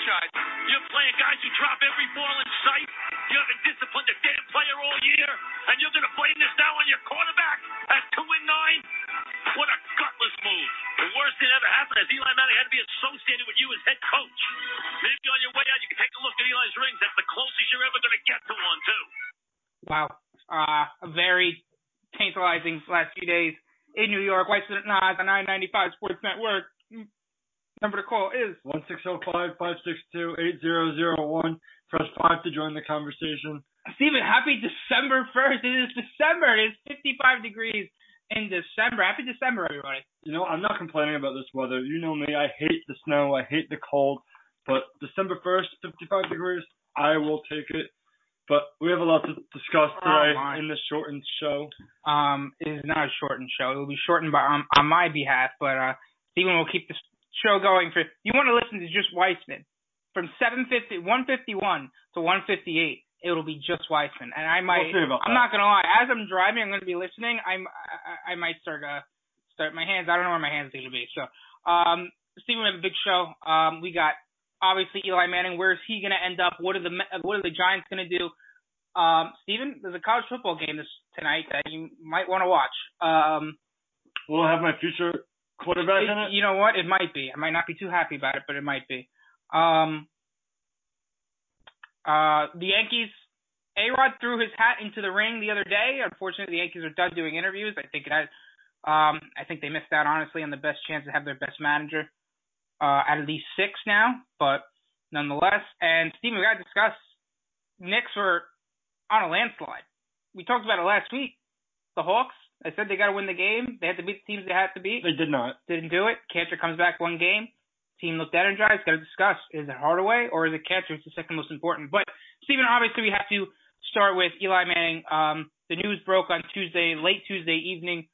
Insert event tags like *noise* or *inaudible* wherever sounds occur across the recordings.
You're playing guys who drop every ball in sight. You haven't disciplined a damn player all year, and you're going to blame this now on your quarterback at two and nine? What a gutless move. The worst thing that ever happened is Eli Manning had to be associated with you as head coach. Maybe on your way out, you can take a look at Eli's rings. That's the closest you're ever going to get to one, too. Wow. Uh, a very tantalizing last few days in New York. Student Nas on 995 Sports Network. Number to call is 1-605-562-8001. Press 5 to join the conversation. Stephen, happy December 1st. It is December. It is 55 degrees in December. Happy December, everybody. You know, I'm not complaining about this weather. You know me. I hate the snow. I hate the cold. But December 1st, 55 degrees, I will take it. But we have a lot to discuss today Oh, in this shortened show. Um, it is not a shortened show. It will be shortened by um, on my behalf, but uh, Stephen will keep this show going for. You want to listen to just Weissman from 750, 151 to 158. It'll be just Weissman, and I might. We'll I'm that. not gonna lie. As I'm driving, I'm gonna be listening. I'm. I, I might start uh start my hands. I don't know where my hands are gonna be. So, um, Stephen, we have a big show. Um, we got obviously Eli Manning. Where is he gonna end up? What are the What are the Giants gonna do? Um, Steven, there's a college football game this tonight that you might want to watch. Um, we'll have my future quarterback in it? you know what? It might be. I might not be too happy about it, but it might be. Um, uh, the Yankees. A Rod threw his hat into the ring the other day. Unfortunately, the Yankees are done doing interviews. I think it has. Um, I think they missed out honestly on the best chance to have their best manager uh, of these six now, but nonetheless. And Steven, we got to discuss. Knicks were on a landslide. We talked about it last week. The Hawks. I said they got to win the game. They had to beat the teams they had to beat. They did not. Didn't do it. Kanter comes back one game. Team looked energized. Got to discuss: is it Hardaway or is it Kanter? It's the second most important. But Stephen, obviously, we have to start with Eli Manning. Um, the news broke on Tuesday, late Tuesday evening.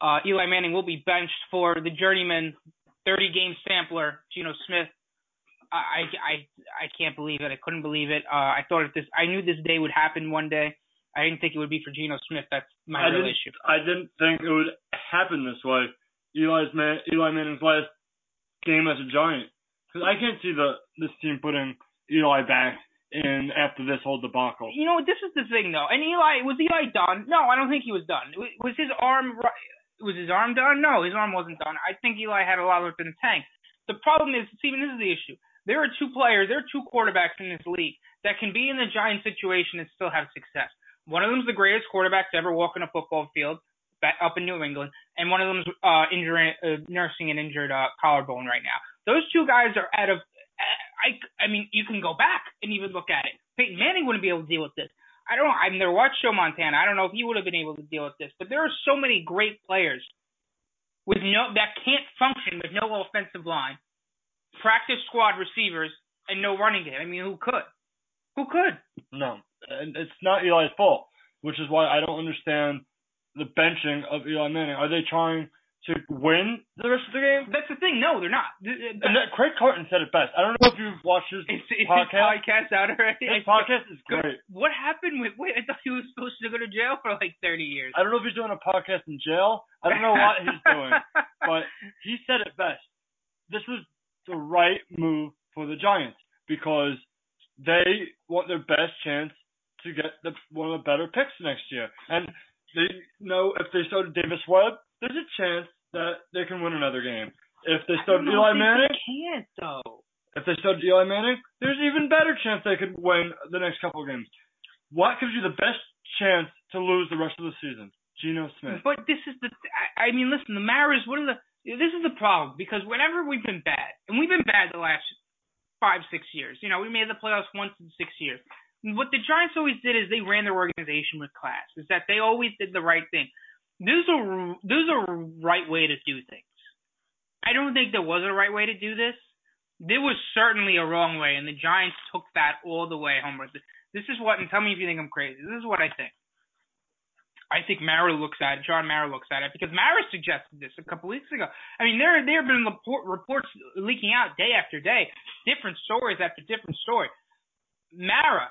Uh, Eli Manning will be benched for the journeyman 30 game sampler, Geno Smith. I, I, I can't believe it. I couldn't believe it. Uh, I thought if this, I knew this day would happen one day. I didn't think it would be for Geno Smith. That's my I real issue. I didn't think it would happen this way. Eli's man, Eli Manning's last game as a Giant. Because I can't see the this team putting Eli back in after this whole debacle. You know, this is the thing though. And Eli, was Eli done? No, I don't think he was done. Was- his arm, was his arm done? No, his arm wasn't done. I think Eli had a lot left in the tank. The problem is, Steven, this is the issue. There are two players, there are two quarterbacks in this league that can be in the Giant situation and still have success. One of them's the greatest quarterback to ever walk on a football field up in New England, and one of them's uh, injuring, uh, nursing an injured uh, collarbone right now. Those two guys are out of. I, I mean, you can go back and even look at it. Peyton Manning wouldn't be able to deal with this. I don't. I've never watched Joe Montana. I don't know if he would have been able to deal with this. But there are so many great players with no that can't function with no offensive line, practice squad receivers, and no running game. I mean, who could? Who could? No, and it's not Eli's fault, which is why I don't understand the benching of Eli Manning. Are they trying to win the rest of the game? That's the thing. No, they're not. And that, Craig Carton said it best. I don't know if you've watched his Is, is his podcast. podcast out already? His podcast is great. What happened with? Wait, I thought he was supposed to go to jail for like 30 years. I don't know if he's doing a podcast in jail. I don't know what he's doing, *laughs* but he said it best. This was the right move for the Giants because they want their best chance to get the one of the better picks next year. And they know if they started Davis Webb, there's a chance that they can win another game. If they started Eli if they Manning, can't though. if they started Eli Manning, there's even better chance they could win the next couple of games. What gives you the best chance to lose the rest of the season? Geno Smith. But this is the. I, mean, listen, the Maras. What are the? This is the problem because whenever we've been bad, and we've been bad the last five, six years. You know, we made the playoffs once in six years. What the Giants always did is they ran their organization with class. Is that they always did the right thing. This is a this is a right way to do things. I don't think there was a right way to do this. There was certainly a wrong way, and the Giants took that all the way home. This is what, and tell me if you think I'm crazy. This is what I think. I think Mara looks at it. John Mara looks at it because Mara suggested this a couple weeks ago. I mean, there there have been report, reports leaking out day after day, different stories after different story. Mara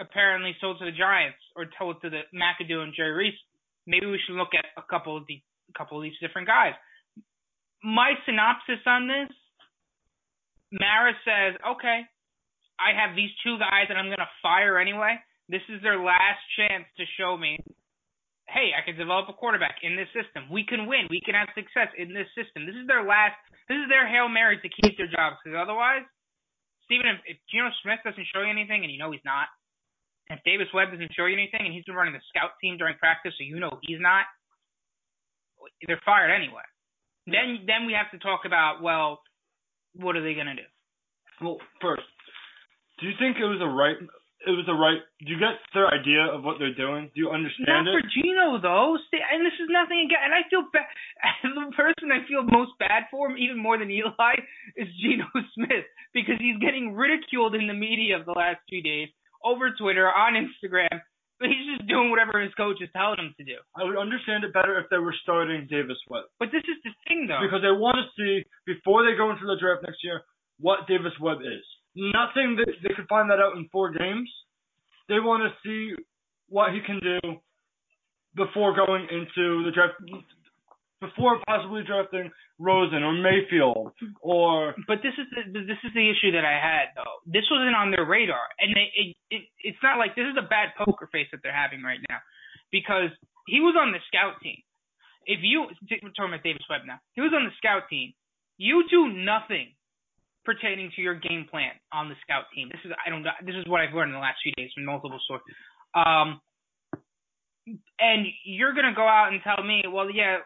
apparently told to the Giants or told to the McAdoo and Jerry Reese, maybe we should look at a couple of the couple of these different guys. My synopsis on this, Mara says, okay, I have these two guys that I'm gonna fire anyway. This is their last chance to show me hey, I can develop a quarterback in this system. We can win. We can have success in this system. This is their last. This is their hail mary to keep their jobs. Because otherwise, Stephen, if, if Geno Smith doesn't show you anything, and you know he's not, if Davis Webb doesn't show you anything, and he's been running the scout team during practice, so you know he's not, they're fired anyway. Then, then we have to talk about well, what are they going to do? Well, first, do you think it was a right it was the right. Do you get their idea of what they're doing? Do you understand Not it? Not for Geno though, and this is nothing again. And I feel bad. *laughs* The person I feel most bad for, even more than Eli, is Geno *laughs* Smith because he's getting ridiculed in the media of the last few days over Twitter, on Instagram. But *laughs* he's just doing whatever his coach is telling him to do. I would understand it better if they were starting Davis Webb. But this is the thing, though. Because they want to see before they go into the draft next year what Davis Webb is. Not saying that they could find that out in four games. They want to see what he can do before going into the draft, before possibly drafting Rosen or Mayfield or. But this is the this is the issue that I had though. This wasn't on their radar, and they, it, it it's not like this is a bad poker face that they're having right now, because he was on the scout team. If you we're talking about Davis Webb now, he was on the scout team. You do nothing pertaining to your game plan on the scout team. This is I don't this is what I've learned in the last few days from multiple sources. Um, and you're gonna go out and tell me, well, yeah,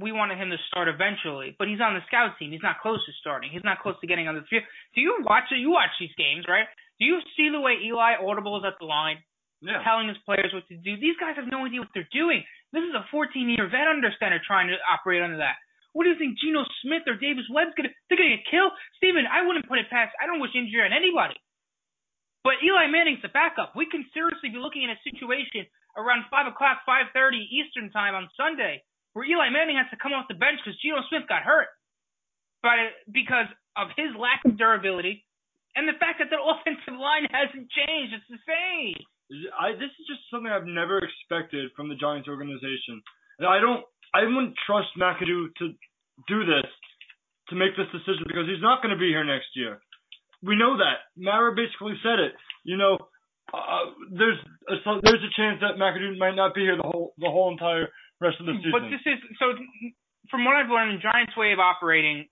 we wanted him to start eventually, but he's on the scout team. He's not close to starting. He's not close to getting on the field. Do you watch it? You watch these games, right? Do you see the way Eli audibles at the line, yeah. telling his players what to do? These guys have no idea what they're doing. This is a 14-year vet under center trying to operate under that. What do you think Geno Smith or Davis Webb's gonna they're gonna get killed? Steven, I wouldn't put it past I don't wish injury on anybody. But Eli Manning's the backup. We can seriously be looking at a situation around five o'clock, five thirty Eastern time on Sunday, where Eli Manning has to come off the bench because Geno Smith got hurt. But because of his lack of durability and the fact that the *laughs* offensive line hasn't changed, it's the same. I this is just something I've never expected from the Giants organization. I don't I wouldn't trust McAdoo to do this, to make this decision because he's not going to be here next year. We know that. Mara basically said it. You know, uh, there's a, there's a chance that McAdoo might not be here the whole the whole entire rest of the season. But this is so. From what I've learned, the Giants' way of operating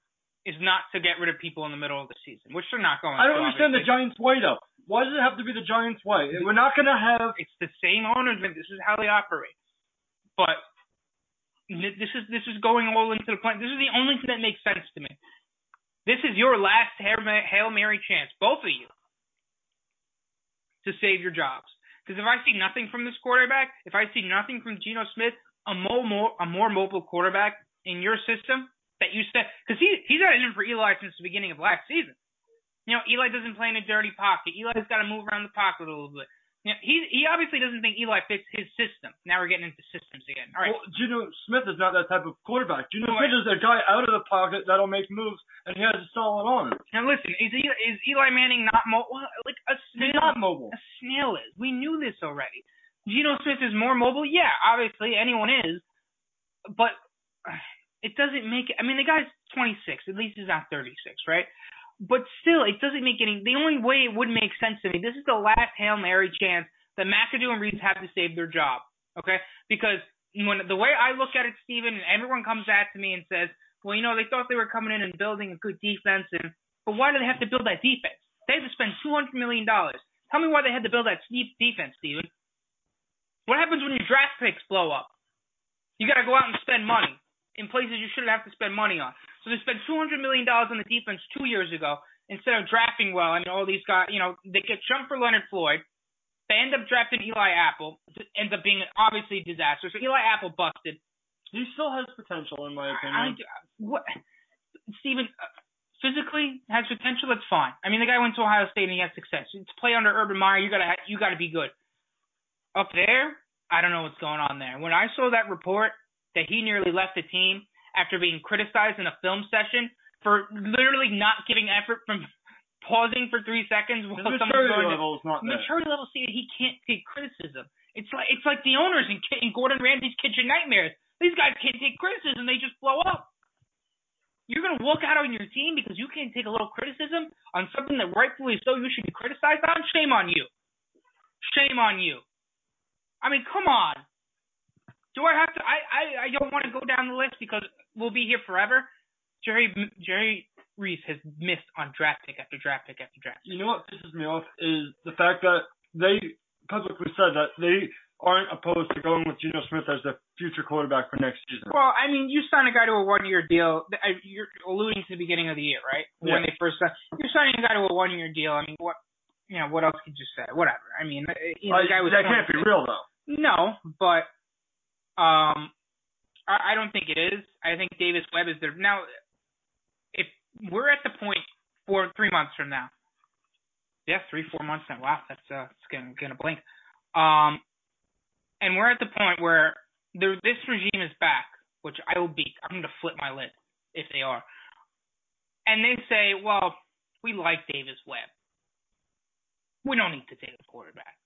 is not to get rid of people in the middle of the season, which they're not going. To I don't to, understand obviously. the Giants' way though. Why does it have to be the Giants' way? We're not going to have. It's the same owners. This is how they operate. But this is this is going all into the plan. This is the only thing that makes sense to me. This is your last hail mary chance, both of you, to save your jobs. Because if I see nothing from this quarterback, if I see nothing from Geno Smith, a more, more a more mobile quarterback in your system that you said, because he he's had it in for Eli since the beginning of last season. You know, Eli doesn't play in a dirty pocket. Eli's got to move around the pocket a little bit. You know, he he obviously doesn't think Eli fits his system. Now we're getting into systems again. All right. Well, Geno Smith is not that type of quarterback. Geno No, Smith is a guy out of the pocket that'll make moves, and he has a solid arm. Now listen, is Eli, is Eli Manning not mo- well, like a snail? He's not mobile. A snail is. We knew this already. Geno Smith is more mobile. Yeah, obviously anyone is, but it doesn't make. I mean, the guy's 26. At least he's not 36, right? But still, it doesn't make any. The only way it would make sense to me. This is the last hail mary chance that McAdoo and Reeves have to save their job. Okay, because when the way I look at it, Steven, and everyone comes at to me and says, well, you know, they thought they were coming in and building a good defense, and but why do they have to build that defense? They have to spend two hundred million dollars. Tell me why they had to build that steep defense, Steven. What happens when your draft picks blow up? You got to go out and spend money in places you shouldn't have to spend money on. So they spent two hundred million dollars on the defense two years ago instead of drafting well. I mean, all these guys, you know, they get jumped for Leonard Floyd. They end up drafting Eli Apple. Ends up being obviously a disaster. So Eli Apple busted. He still has potential, in my I, opinion. what Steven, physically has potential. That's fine. I mean, the guy went to Ohio State and he had success. To play under Urban Meyer, you gotta you gotta be good. Up there, I don't know what's going on there. When I saw that report that he nearly left the team after being criticized in a film session for literally not giving effort from *laughs* pausing for three seconds while someone's maturity going to level is not there. maturity level see he can't take criticism. It's like it's like the owners in, in Gordon Ramsay's kitchen nightmares. These guys can't take criticism; they just blow up. You're gonna walk out on your team because you can't take a little criticism on something that rightfully so you should be criticized on. Shame on you. Shame on you. I mean, come on. Do I have to? I I, I don't want to go down the list because we'll be here forever. Jerry Jerry Reese has missed on draft pick after draft pick after draft. You know what pisses me off is the fact that they publicly said that they aren't opposed to going with Geno Smith as the future quarterback for next season. Well, I mean, you sign a guy to a one-year deal. You're alluding to the beginning of the year, right? When they first signed. You're signing a guy to a one-year deal. I mean, what? You know, what else could you say? Whatever. I mean, uh, you know, Uh, the guy was that can't be real though. No, but um, I, I don't think it is. I think Davis Webb is there now. If we're at the point four, three months from now, yeah, three, four months now. Wow, that's uh, it's gonna gonna blink. Um, and we're at the point where the, this regime is back, which I will be. I'm gonna flip my lid if they are. And they say, well, we like Davis Webb. We don't need to take a quarterback.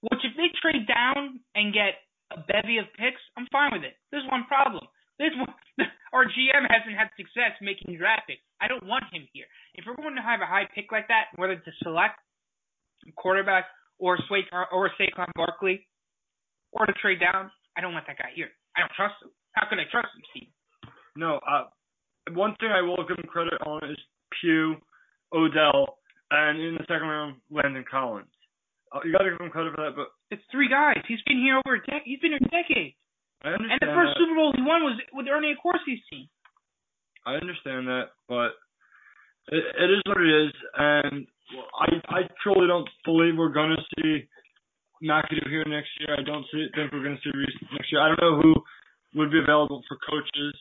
Which if they trade down and get a bevy of picks, I'm fine with it. There's one problem. There's one, *laughs* our GM hasn't had success making draft picks. I don't want him here. If we're going to have a high pick like that, whether to select quarterback or Sway or Saquon Barkley, or to trade down, I don't want that guy here. I don't trust him. How can I trust him, Steve? No, uh, one thing I will give him credit on is Pugh, Odell, and in the second round, Landon Collins. Uh, you got to give him credit for that, but It's three guys. He's been here over a decade. He's been here a decade. I understand And the first that. Super Bowl he won was with Ernie Accorsi's team. I understand that, but it, it is what it is, and I I truly don't believe we're gonna see McAdoo here next year. I don't see, think we're gonna see Reese next year. I don't know who would be available for coaches,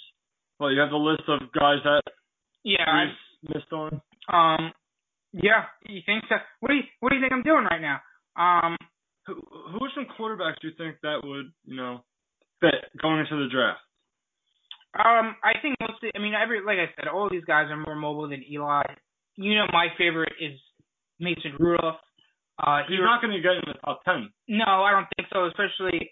but you have the list of guys that Yeah. Reese missed on. um. Yeah. You think so? What do you What do you think I'm doing right now? Um. Who who are some quarterbacks do you think that would you know fit going into the draft? Um. I think mostly. I mean, every like I said, all these guys are more mobile than Eli. You know, my favorite is Mason Rudolph. Uh, He's not going to get in the top ten. No, I don't think so. Especially,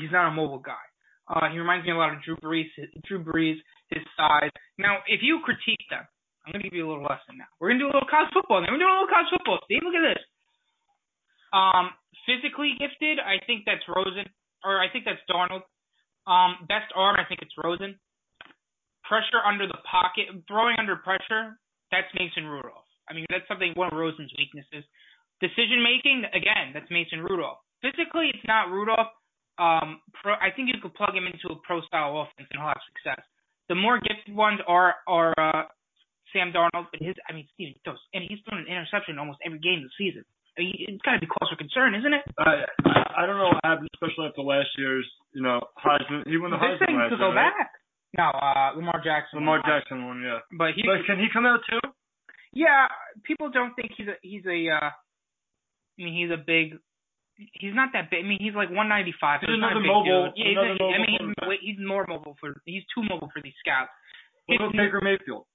he's not a mobile guy. Uh, he reminds me a lot of Drew Brees. Drew Brees, his size. Now, if you critique them, I'm gonna give you a little lesson now. We're gonna do a little college football. Now we're doing a little college football. Steve, look at this. Um, physically gifted, I think that's Rosen, or I think that's Darnold. Um, best arm, I think it's Rosen. Pressure under the pocket, throwing under pressure, that's Mason Rudolph. I mean, that's something one of Rosen's weaknesses. Decision making, again, that's Mason Rudolph. Physically, it's not Rudolph. Um, pro, I think you could plug him into a pro style offense and he'll have success. The more gifted ones are are uh, Sam Darnold, but his, I mean, Steve he throws, and he's thrown an interception almost every game this season. I mean, it's got to be cause for concern, isn't it? I I I don't know what happened, especially after last year's you know Heisman. He won the this Heisman thing last year. go right? back. No, uh, Lamar Jackson. Lamar Jackson won, yeah. But he, But can he come out too? yeah, people don't think he's a he's a. uh I mean, he's a big. He's not that big. I mean, he's like 195. He's so he's another mobile- dude. Yeah, he's another a, I mobile mean, he's, he's more mobile for. He's too mobile for these scouts. What about Baker Mayfield?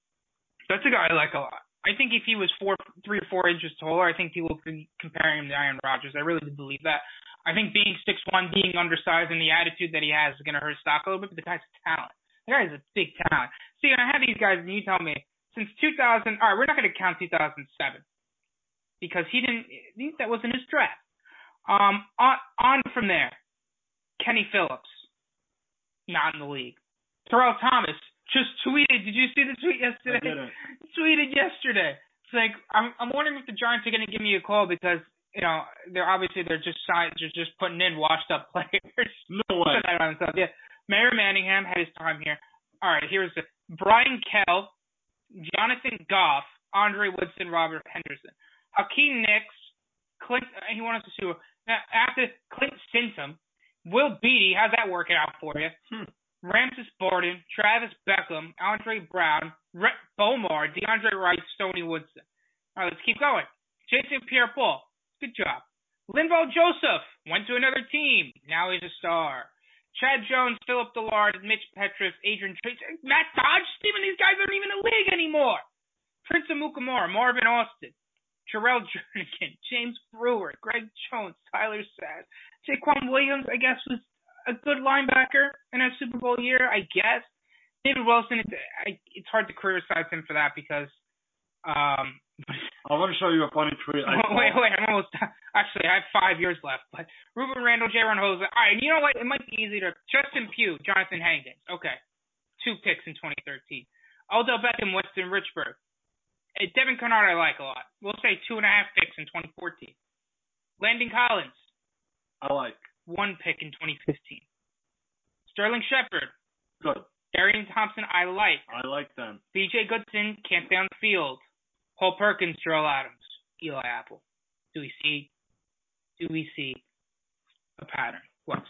That's a guy I like a lot. I think if he was four, three or four inches taller, I think people would be comparing him to Aaron Rodgers. I really do believe that. I think being six one, being undersized, and the attitude that he has is going to hurt stock a little bit. But the guy's talent. The guy's a big talent. See, I have these guys, and you tell me since 2000. All right, we're not going to count 2007 because he didn't. That wasn't his draft. Um, on on from there, Kenny Phillips, not in the league. Terrell Thomas just tweeted. Did you see the tweet I yesterday? didn't. tweeted yesterday. It's like I'm I'm wondering if the Giants are going to give me a call because you know they're obviously they're just signed, just just putting in washed up *laughs* players. No way. Put that on himself. Yeah, Mario Manningham had his time here. All right, here's the Bryan Kehl, Jonathan Goff, Andre Woodson, Robert Henderson, Hakeem Nicks, Clint. uh, He wanted to sue. Now after Clint Sintim, Will Beatty. How's that working out for you? Hmm. Ramses Barden, Travis Beckum, Andre Brown, Rhett Bomar, DeAndre Wright, Stony Woodson. All right, let's keep going. Jason Pierre-Paul, good job. Linval Joseph went to another team. Now he's a star. Chad Jones, Philip Dillard, Mitch Petrus, Adrian Tracy, Matt Dodge, Steven, these guys aren't even in the league anymore. Prince Amukamara, Marvin Austin, Terrell Jernigan, *laughs* James Brewer, Greg Jones, Tyler Sash, Jacquian Williams, I guess, was a good linebacker in a Super Bowl year, I guess. David Wilson, it's, I, it's hard to criticize him for that because. Um, I want to show you a funny tweet. I wait, wait, I'm almost. Actually, I have five years left. But Rueben Randle, Jayron Hosley. All right, you know what? It might be easy to. Justin Pugh, Jonathan Hankins. Okay, two picks in 2013. Odell Beckham, Weston Richburg. Uh, Devin Kennard, I like a lot. We'll say two and a half picks in 2014. Landon Collins, I like. One pick in 2015. Sterling Shepard, Good. Darian Thompson, I like. I like them. B.J. Goodson can't stay on the field. Paul Perkins, Terrell Adams, Eli Apple. Do we see? Do we see a pattern? What?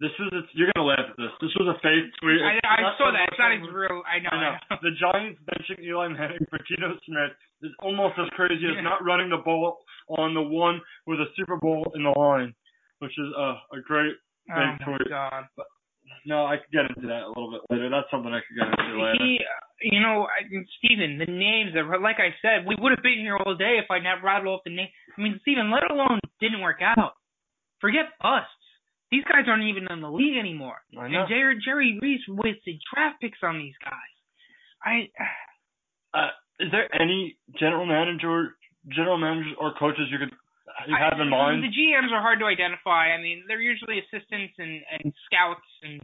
This was. A, you're gonna laugh at this. This was a fake tweet. I, I saw that. It's not even real. I know. I know. I know. The Giants benching Eli Manning for Geno Smith is almost as crazy as Yeah. not running the ball on the one with a Super Bowl in the line, which is uh, a great. Oh Big tweet. God. No, I could get into that a little bit later. That's something I could get into later. He, you know, I- Steven, the names that, like I said, we would have been here all day if I'd not rattled off the name. I mean, Stephen, let alone didn't work out. Forget busts. These guys aren't even in the league anymore. I know. And Jerry, Jerry Reese wasted draft picks on these guys. I, Uh, is there any general manager, general managers or coaches you could you have in mind? The GMs are hard to identify. I mean, they're usually assistants and, and scouts. And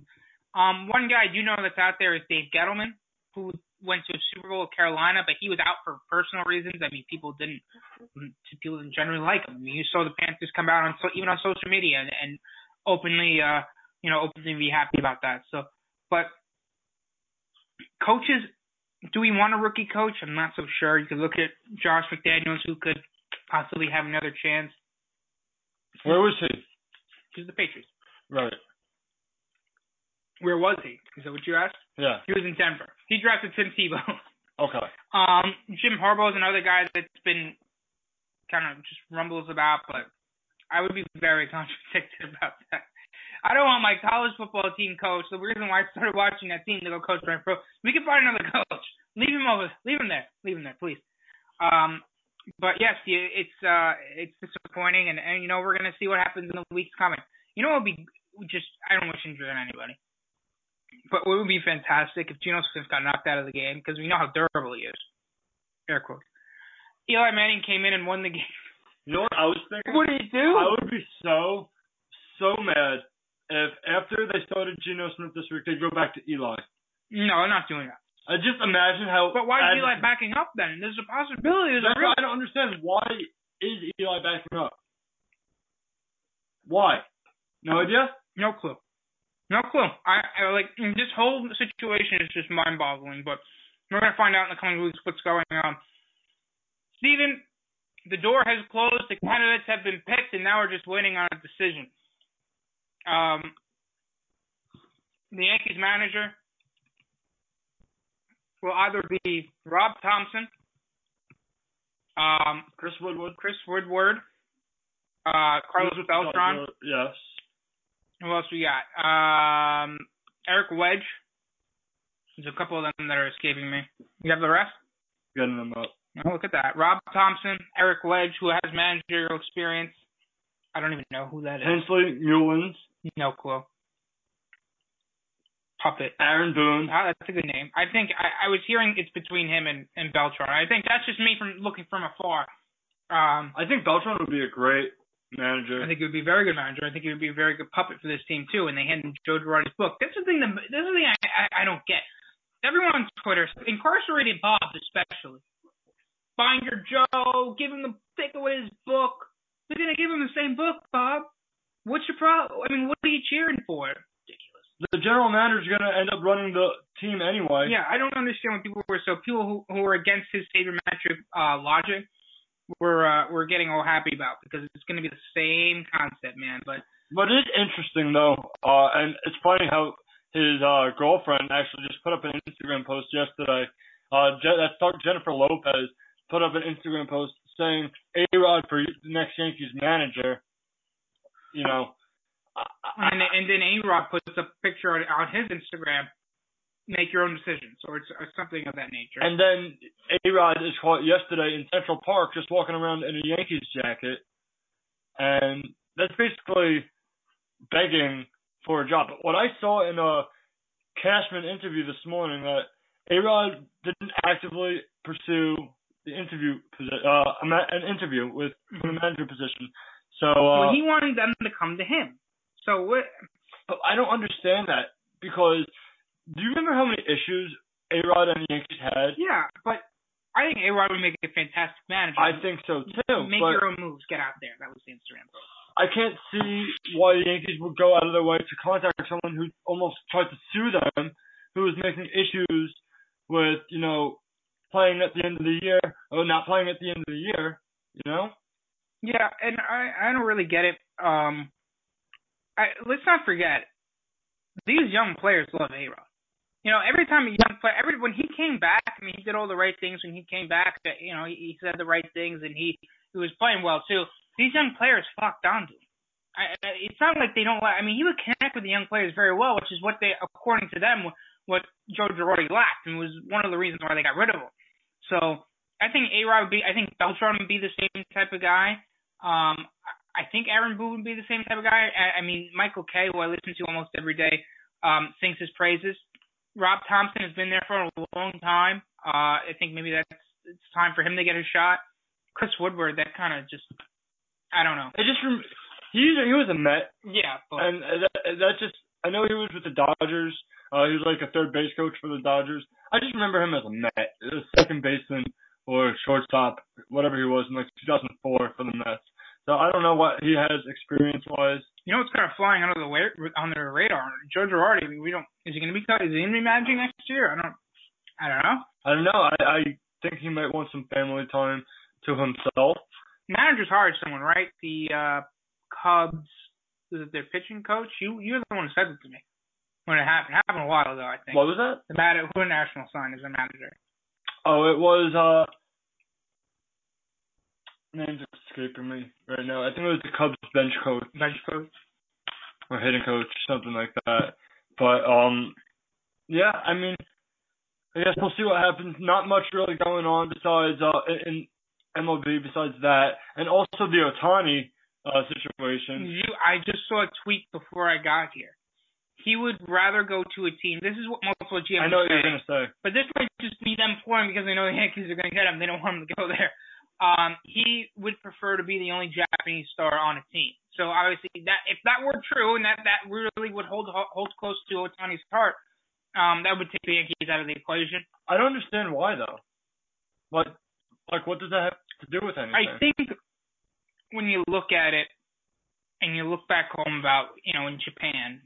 um, one guy I do know that's out there is Dave Gettleman, who went to a Super Bowl with Carolina, but he was out for personal reasons. I mean, people didn't people didn't generally like him. I mean, you saw the Panthers come out on so, even on social media and, and openly, uh, you know, openly be happy about that. So, but coaches, do we want a rookie coach? I'm not so sure. You could look at Josh McDaniels, who could possibly have another chance. Where was he? He's the Patriots. Right. Where was he? Is that what you asked? Yeah. He was in Denver. He drafted Tim Tebow. *laughs* Okay. Um, Jim Harbaugh is another guy that's been kind of just rumbles about, but I would be very *laughs* contradicted about that. I don't want my college football team coach. The reason why I started watching that team to go coach my pro. We can find another *laughs* coach. Leave him over. Leave him there. Leave him there, please. Um, but yes, it's uh, it's disappointing, and and you know we're gonna see what happens in the weeks coming. You know, it would be just I don't wish injury on anybody. But it would be fantastic if Geno Smith got knocked out of the game because we know how durable he is. Air quotes. Eli Manning came in and won the *laughs* game. You know what I was thinking? What did he do? I would be so, so mad if after they started Geno Smith this week, they go back to Eli. No, I'm not doing that. I just imagine how. But why is Eli backing up then? There's a possibility. There's a real. I don't understand. Why is Eli backing up? Why? No idea. No clue. No clue. I, I like this whole situation is just mind-boggling. But we're gonna find out in the coming weeks what's going on. Steven, the door has closed. The candidates have been picked, and now we're just waiting on a decision. Um, the Yankees manager will either be Rob Thompson, um, Chris Woodward. Chris Woodward, uh, Carlos Beltran. Yes. Who else we got? Um, Eric Wedge. There's a couple of them that are escaping me. You have the rest? Getting them up. Oh, look at that. Rob Thompson, Eric Wedge, who has managerial experience. I don't even know who that is. Hensley Meulens. No clue. Puppet. Aaron Boone. Ah, that's a good name. I think I, I was hearing it's between him and, and Beltran. I think that's just me from looking from afar. Um, I think Beltran would be a great manager. I think he would be a very good manager. I think he would be a very good puppet for this team too. And they hand him Joe Girardi's book. That's the thing. That, that's the thing I, I, I don't get. Everyone on Twitter, incarcerated Bob especially, Binder Joe, give him the take away his book. They're gonna give him the same book, Bob. What's your problem? I mean, what are you cheering for? The general manager's going to end up running the team anyway. Yeah, I don't understand what people were so people who who were against his sabermetric uh, logic were uh, were getting all happy about because it's going to be the same concept, man. But But it's interesting though, uh, and it's funny how his uh, girlfriend actually just put up an Instagram post yesterday. Uh, Je- that's Jennifer Lopez put up an Instagram post saying A Rod for the next Yankees manager. You know. And then, and then A Rod puts a picture on, on his Instagram. Make your own decisions, or it's or something of that nature. And then A Rod is caught yesterday in Central Park just walking around in a Yankees jacket, and that's basically begging for a job. But what I saw in a Cashman interview this morning that A Rod didn't actively pursue the interview uh an interview with for the manager position. So uh, well, he wanted them to come to him. So what? But I don't understand that because do you remember how many issues A Rod and the Yankees had? Yeah, but I think A Rod would make a fantastic manager. I think so too. Make your own moves. Get out there. That was the Instagram post. I can't see why the Yankees would go out of their way to contact someone who almost tried to sue them, who was making issues with, you know, playing at the end of the year or not playing at the end of the year, you know? Yeah, and I I don't really get it. Um I let's not forget these young players love A Rod. You know, every time a young player, every when he came back, I mean, he did all the right things when he came back. You know, he, he said the right things, and he he was playing well too. These young players flocked onto him. I, it's not like they don't. Like I mean, he would connect with the young players very well, which is what they, according to them, what Joe Girardi lacked, and was one of the reasons why they got rid of him. So I think A Rod would be. I think Beltran would be the same type of guy. Um, I think Aaron Boone would be the same type of guy. I, I mean, Michael Kay, who I listen to almost every day, um, sings his praises. Rob Thompson has been there for a long time. Uh, I think maybe that's it's time for him to get a shot. Chris Woodward, that kind of just, I don't know. It just rem- he he was a Met. Yeah, but and that, that just I know he was with the Dodgers. Uh, he was like a third base coach for the Dodgers. I just remember him as a Met, a second baseman or shortstop, whatever he was in like 2004 for the Mets. So I don't know what he has experience wise. You know what's kind of flying under the wa- under the radar? Joe Girardi. I mean, we don't. Is he going to be? Is he going to be managing next year? I don't. I don't know. I don't know. I I think he might want some family time to himself. Managers hired someone, right? The uh Cubs. Was it their pitching coach? You you're the one who said it to me when it happened. It happened a while ago, I think. What was that? The bat who national sign as a manager. Oh, it was uh name's escaping me right now. I think it was the Cubs bench coach. Bench coach. Or hitting coach, something like that. But um yeah, I mean I guess we'll see what happens. Not much really going on besides uh in MLB besides that. And also the Ohtani uh situation. You I just saw a tweet before I got here. He would rather go to a team. This is what multiple GMs I know what saying, you're gonna say. But this might just be them for him because they know the Yankees are going to get him. They don't want him to go there. Um, he would prefer to be the only Japanese star on a team. So obviously, that if that were true and that that really would hold hold close to Ohtani's heart, um, that would take the Yankees out of the equation. I don't understand why though. Like, like what does that have to do with anything? I think when you look at it and you look back home about you know in Japan,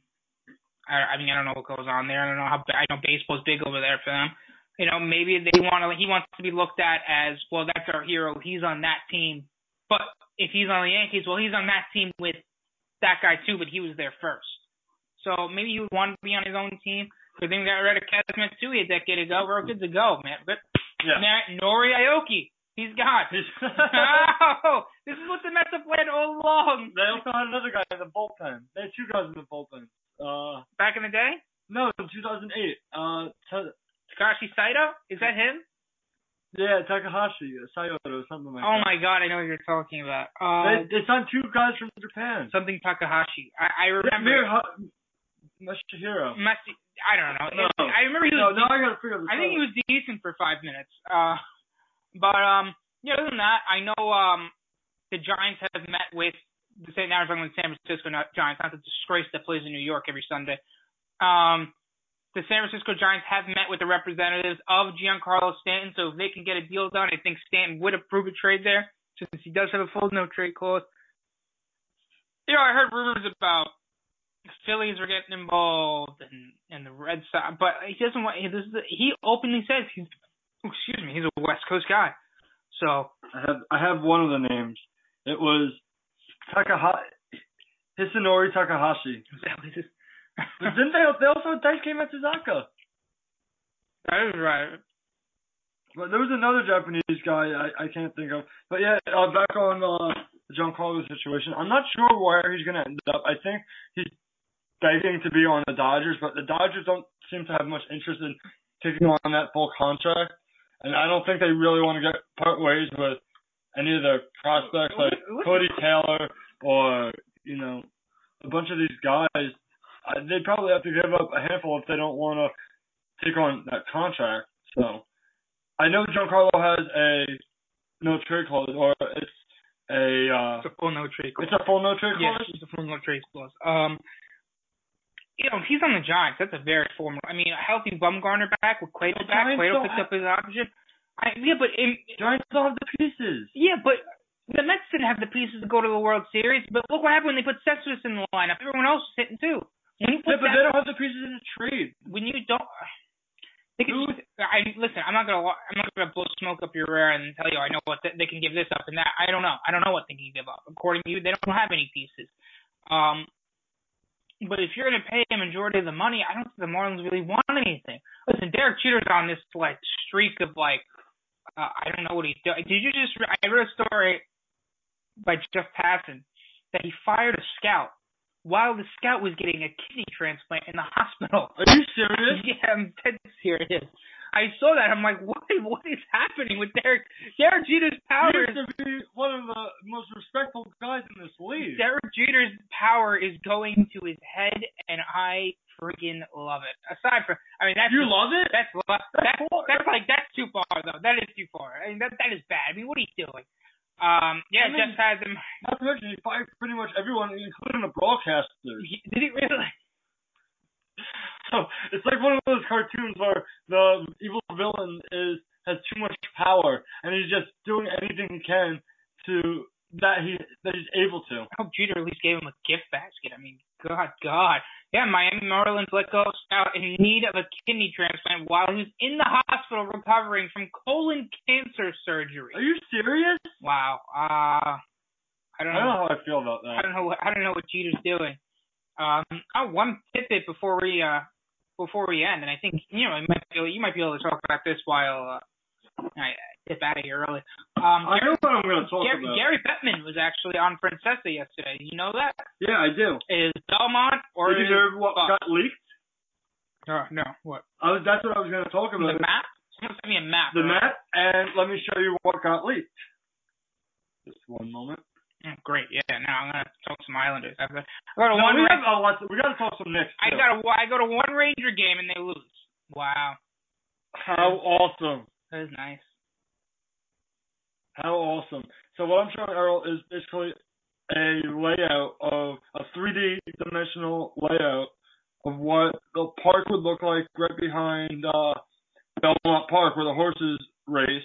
I, I mean I don't know what goes on there. I don't know how I know baseball's big over there for them you know, maybe they want to, he wants to be looked at as, well, that's our hero. He's on that team. But if he's on the Yankees, well, he's on that team with that guy too, but he was there first. So maybe he would want to be on his own team. Because then we got rid of Kaz Matsui a decade ago. We're good to go, man. But yeah. now, Nori Aoki, he's gone. *laughs* oh, this is what the Mets have planned all along. They also had another guy in the bullpen. They had two guys in the bullpen. Uh, Back in the day? no, in 2008. Uh, t- Takashi Saito? Is that him? Yeah, Takahashi, Saito, or something like oh that. my god, I know what you're talking about. Uh, They, they signed two guys from Japan. something Takahashi. I, I remember. Masahiro. Messi, I don't know. No. I remember he was. no, I gotta figure this I think he was decent for five minutes. Uh, but um, yeah. Other than that, I know um, the Giants have met with the St. Now talking about San Francisco Giants, not the disgrace that plays in New York every Sunday. Um, the San Francisco Giants have met with the representatives of Giancarlo Stanton, so if they can get a deal done, I think Stanton would approve a trade there, since he does have a full no trade clause. You know, I heard rumors about the Phillies are getting involved and and the Red Sox, but he doesn't want. He, this is, he openly says he's, excuse me, he's a West Coast guy. So I have I have one of the names. It was Takahashi *laughs* Hisanori Takahashi. That what it is? But didn't they? They also had Daisuke Matsuzaka. that is right. But there was another Japanese guy I, I can't think of. But yeah, uh, back on uh, the Giancarlo situation. I'm not sure where he's gonna end up. I think he's begging to be on the Dodgers, but the Dodgers don't seem to have much interest in taking on that full contract. And I don't think they really want to get part ways with any of their prospects like Cody Taylor or you know a bunch of these guys. Uh, they'd probably have to give up a handful if they don't want to take on that contract. So I know Giancarlo has a no trade clause, or it's a uh, It's a full no trade. clause. it's a full no trade Yeah, clause. it's a full no trade clause. Um, you know, if he's on the Giants, that's a very formal. I mean, a healthy Bumgarner back with Cueto back. Cueto picked up his option. I, yeah, but in, Giants don't have the pieces. yeah, but the Mets didn't have the pieces to go to the World Series. But look what happened when they put Cespedes in the lineup. Everyone else was hitting too. When you Yeah, but that, they don't have the pieces in a trade. when you don't. They can, I listen. I'm not gonna. I'm not gonna blow smoke up your rear and tell you I know what they, they can give this up and that. I don't know. I don't know what they can give up. According to you, they don't have any pieces. Um, but if you're gonna pay a majority of the money, I don't think the Marlins really want anything. Listen, Derek Jeter's on this like streak of like, uh, I don't know what he's doing. Did you just? re- I read a story by Jeff Passan that he fired a scout while the scout was getting a kidney transplant in the hospital. Are you serious? *laughs* Yeah, I'm dead serious. I saw that. I'm like, what? What is happening with Derek? Derek Jeter's power. be one of the most respectful guys in this league. Derek Jeter's power is going to his head, and I freaking love it. Aside from, I mean, that's You love it? that's lo- that's that's like that's too far though. That is too far. I mean, that that is bad. I mean, what are you doing? Um, yeah, I mean- Jeff has him. Not to mention, he fired pretty much everyone, including the broadcasters. Did he really? So it's like one of those cartoons where the evil villain is has too much power, and he's just doing anything he can to that he that he's able to. I hope Jeter at least gave him a gift basket. I mean, God, God. Yeah, Miami Marlins let go of Scout in need of a kidney transplant while he was in the hospital recovering from colon cancer surgery. Are you serious? Wow. Uh, I don't know. I don't know. how I feel about that. I don't know. What, I don't know what Jeter's doing. Um, oh, one tidbit before we uh before we end, and I think you know you might be able, you might be able to talk about this while uh, I dip out of here early. Um, I know what I'm going to talk Gary, about. Gary Bettman was actually on Francesa yesterday. You know that? Yeah, I do. Is Belmont or Did you is hear what Buck? got leaked? Uh, no, what? I was. That's what I was going to talk about. The map? Someone sent me a map. The right? map, and let me show you what got leaked. Just one moment. Mm, great, yeah. Now I'm gonna talk to some Islanders. Got, I go to No, one. we Ra- have a lot. We got to talk some Knicks. I got a, I go to one Ranger game and they lose. Wow, How awesome! that is nice. How awesome! So what I'm showing Errol is basically a layout of a 3D dimensional layout of what the park would look like right behind uh, Belmont Park, where the horses race,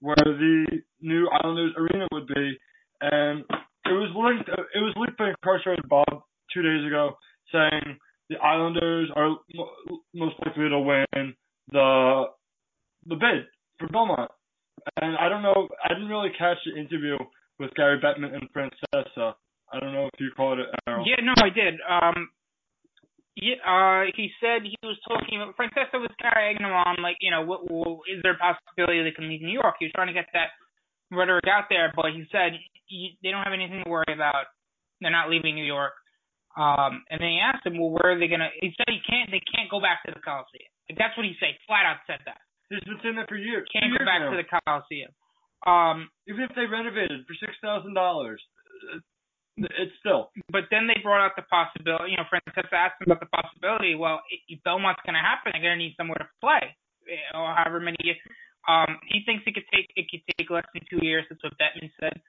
where the new Islanders arena would be, and it was linked. It was linked by Incarcerated Bob two days ago, saying the Islanders are mo- most likely to win the the bid for Belmont. And I don't know. I didn't really catch the interview with Gary Bettman and Francesa. I don't know if you caught it, Errol. Yeah, no, I did. Um, uh, he said he was talking about Francesa was kind of egging him on, like, you know, what, what, is there a possibility they can leave New York? He was trying to get that rhetoric out there, but he said you, they don't have anything to worry about. They're not leaving New York. Um, and then he asked him, well, where are they gonna? He said he can't. They can't go back to the Coliseum. Like, that's what he said. Flat out said that. He's been saying that for years. Can't Two go years back now. to the Coliseum. Um, Even if they renovated for six thousand dollars, it's still. but then they brought out the possibility. You know, Francesa asked him about the possibility. Well, if Belmont's going to happen, they're going to need somewhere to play, eh, or however many years. Um, he thinks it could take it could take less than two years. That's what Bettman said.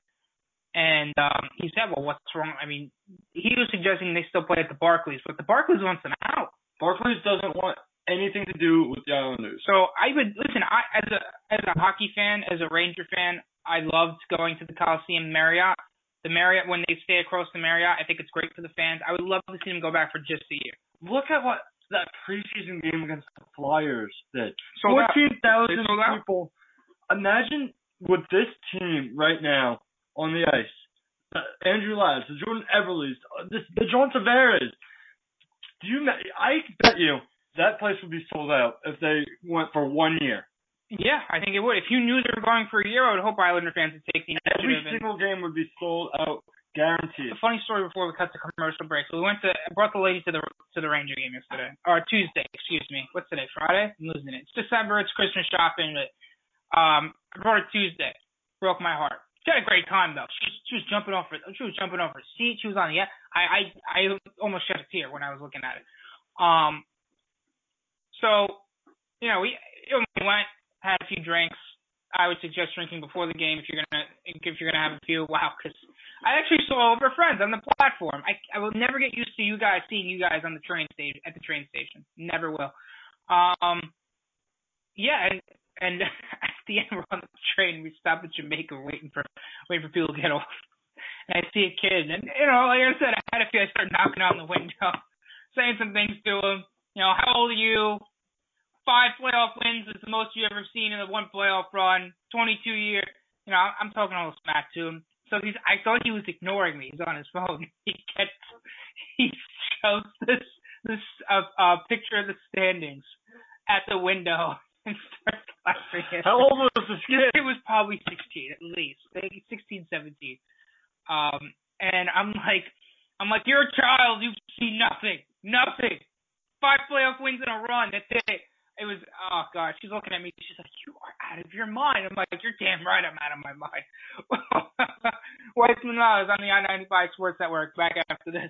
And um, he said, "Well, what's wrong?" I mean, he was suggesting they still play at the Barclays, but the Barclays wants them out. Barclays doesn't want anything to do with the Islanders. So I would listen. I as a as a hockey fan, as a Ranger fan, I loved going to the Coliseum Marriott. The Marriott when they stay across the Marriott, I think it's great for the fans. I would love to see them go back for just a year. Look at what that preseason game against the Flyers did. Sold out. Fourteen thousand They sold out. people. Imagine with this team right now on the ice. Uh, Andrew Ladd, the Jordan Eberle's, uh, this, the John Tavares. Do you? I bet you that place would be sold out if they went for one year. Yeah, I think it would. If you knew they were going for a year, I would hope Islander fans would take the Every initiative. and- single game would be sold out, guaranteed. a funny story before we cut to commercial break. So we went to I brought the lady to the to the Ranger game yesterday or Tuesday, excuse me. What's today? Friday? I'm losing it. It's December. It's Christmas shopping. But um, I brought her Tuesday. Broke my heart. She had a great time though. She, she was jumping off her. She was jumping off her seat. She was on the. I I I almost shed a tear when I was looking at it. Um. So, you know, we we went, had a few drinks. I would suggest drinking before the game if you're gonna if you're gonna have a few. Wow, because I actually saw all of our friends on the platform. I I will never get used to you guys seeing you guys on the train station at the train station. Never will. Um, yeah, and and *laughs* at the end we're on the train. We stop at Jamaica waiting for waiting for people to get off. And I see a kid, and you know, like I said, I had a few. I start knocking on the window, *laughs* saying some things to him. You know, how old are you? Five playoff wins is the most you've ever seen in a one playoff run. 22 year. You know, I'm talking all smack to him. So he's. I thought he was ignoring me. He's on his phone. *laughs* He gets. He shows this this uh, uh picture of the standings at the window *laughs* and starts laughing. at How old was this kid? It was probably 16 at least, maybe 16, 17. Um, and I'm like, I'm like, you're a child. You see nothing, nothing. Five playoff wins in a run. That's it. It was, oh god. She's looking at me. She's like, you are out of your mind. I'm like, you're damn right. I'm out of my mind. White Manila is on the I-95 Sports Network. Back after this.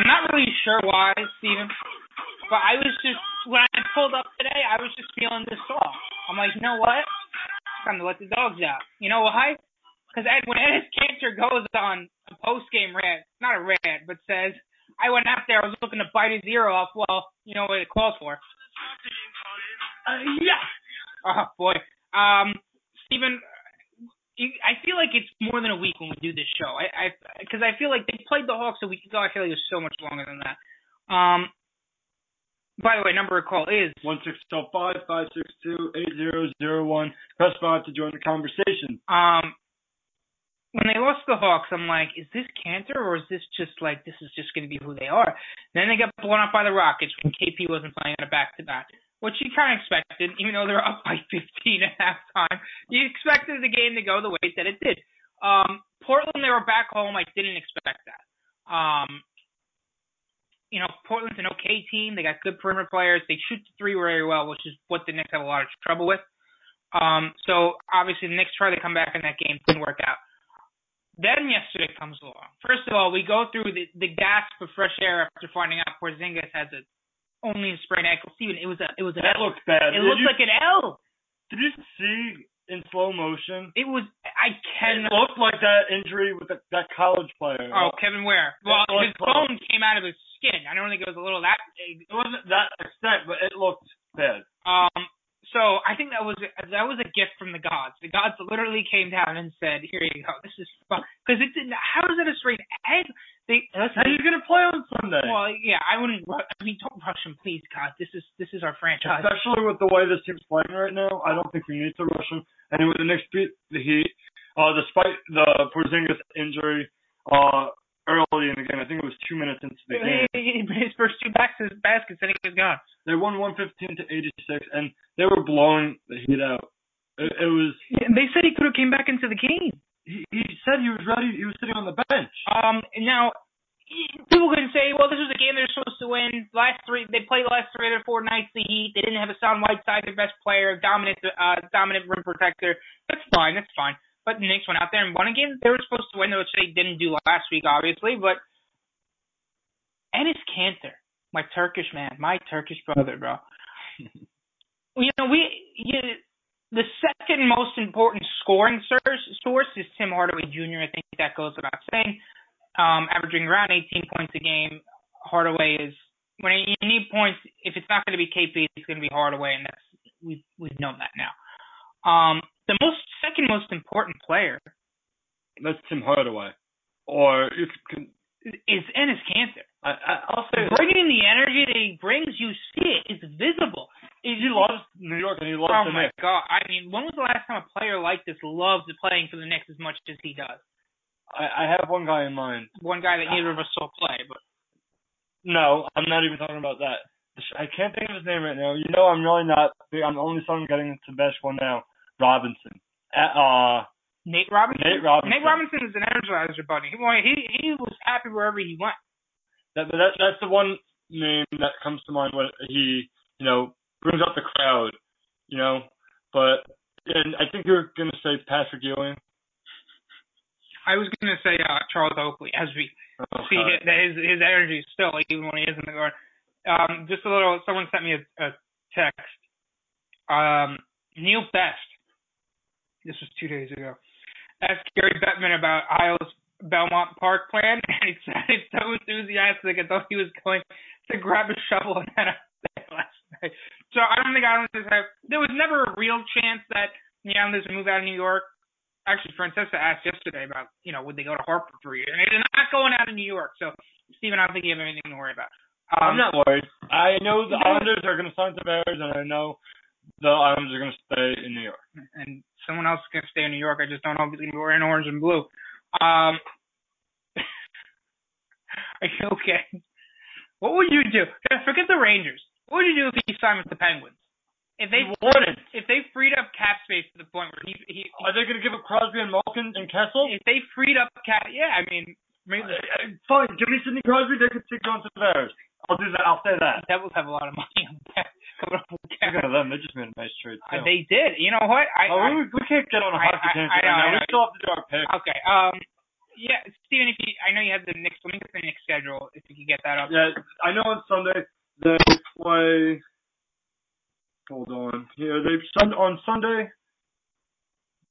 I'm not really sure why, Steven, but I was just when I pulled up today, I was just feeling this song. I'm like, you know what? It's time to let the dogs out. You know why? Because Ed, when Enes Kanter goes on a post game rant, not a rant, but says, I went out there, I was looking to bite his ear off. Well, you know what it calls for. Uh, yeah. Oh boy. Um, Steven, you- I feel like it's more than a week when we do this show. I, I, because I feel like they played the Hawks a week ago. I feel like it was so much longer than that. Um. By the way, number of call is One six zero five five six two eight zero zero one. Press five to join the conversation. um. When they lost the Hawks, I'm like, is this Kanter or is this just like this is just going to be who they are? Then they got blown up by the Rockets when KP wasn't playing on a back to back, which you kind of expected, even though they're up by *laughs* 15 at halftime. You expected the game to go the way that it did. Um, Portland, they were back home. I didn't expect that. Um, you know, Portland's an okay team. They got good perimeter players. They shoot the three very well, which is what the Knicks have a lot of trouble with. Um, so obviously the Knicks try to come back in that game, didn't work out. Then yesterday comes along. First of all, we go through the, the gasp of fresh air after finding out Porzingis has a only a sprained ankle. Steven, it was a it was a That L. looked bad. It Did looked you, like an L. Did you see in slow motion? It was I can It looked like that injury with the, that college player. Oh, Kevin Ware. Well, his bone came out of his skin. I don't think it was a little that big. It wasn't that extent, but it looked bad. Um, so I think that was that was a gift from the gods. The gods literally came down and said, "Here you go. This is fun." Because it didn't. How is it a straight egg? They listen. How are you gonna play on Sunday? Well, yeah, I wouldn't. I mean, don't rush him, please, God. This is this is our franchise. Especially with the way this team's playing right now, I don't think we need to rush them. Anyway, the next beat the Heat, uh, despite the Porzingis injury uh, early in the game. I think it was two minutes into the game. His first two baskets, baskets, I think is gone. They won 115 to 86, and they were blowing the Heat out. It, it was. Yeah, they said he could have came back into the game. He, he said he was ready. He was sitting on the bench. Um, now people can say, well, this was a game they're supposed to win. Last three, they played the last three or four nights. The Heat, they didn't have Hassan Whiteside, their best player, dominant, uh, dominant rim protector. That's fine. That's fine. But the Knicks went out there and won a game they were supposed to win, which they didn't do last week, obviously. But Enes Kanter, my Turkish man, my Turkish brother, bro. *laughs* you know, we you, the second most important scoring source is Tim Hardaway Jr. I think that goes without saying. Um, averaging around 18 points a game. Hardaway is when you need points, if it's not going to be KP, it's going to be Hardaway, and that's we've we've known that now. Um, the most second most important player That's Tim Hardaway. Or you can. Is Enes Kanter. I, I, I'll Bringing the energy that he brings, you see it. It's visible. he loves New York and he loves Oh my Knicks. god! I mean, when was the last time a player like this loved playing for the Knicks as much as he does? I, I have one guy in mind. One guy that neither of us saw play, but No, I'm not even talking about that. I can't think of his name right now. You know, I'm really not. I'm only starting getting to best one now. Robinson. Uh, Nate Robinson. Nate Robinson. Nate Robinson is an energizer bunny. He wanted, he he was happy wherever he went. that, that that's the one name that comes to mind when he, you know, brings up the crowd. You know, but and I think you're gonna say Patrick Ewing. I was gonna say uh, Charles Oakley as we see his, that his his energy is still even when he is in the guard. Um, just a little. Someone sent me a, a text. Um, Neil Best. This was two days ago. Asked Gary Bettman about Isles Belmont Park plan, *laughs* and he sounded so enthusiastic. I thought he was going to grab a shovel and head out there last night. So I don't think Islanders have. There was never a real chance that the Islanders would move out of New York. Actually, Francesa asked yesterday about, you know, would they go to Hartford for a year? And they're not going out of New York. So, Steven, I don't think you have anything to worry about. Um, I'm not worried. I know the Islanders are gonna sign Tavares, and I know the Islanders are gonna stay in New York. and someone else is going to stay in New York. I just don't know if he's going to be wearing orange and blue. Um, *laughs* are you okay? What would you do? Forget the Rangers. What would you do if he signed with the Penguins? If they wouldn't. if they freed up cap space to the point where he he, Are they gonna give up Crosby and Malkin and Kessel? if they freed up cap, yeah, I mean, maybe the Uh, Fine, give me Sidney Crosby. They could take John Tavares. I'll do that. I'll say that. Devils have a lot of money on that coming up with cap. Look at them. They just made a nice trade Uh, they did. You know what? I, oh, I we, we can't get on a hockey tangent right now. We still have to do our pick. okay. Um, yeah, Steven, if you, I know you have the Knicks. Let me get the Knicks schedule. If you could get that up. Yeah, I know on Sunday they play. Hold on. Yeah, they sun on Sunday.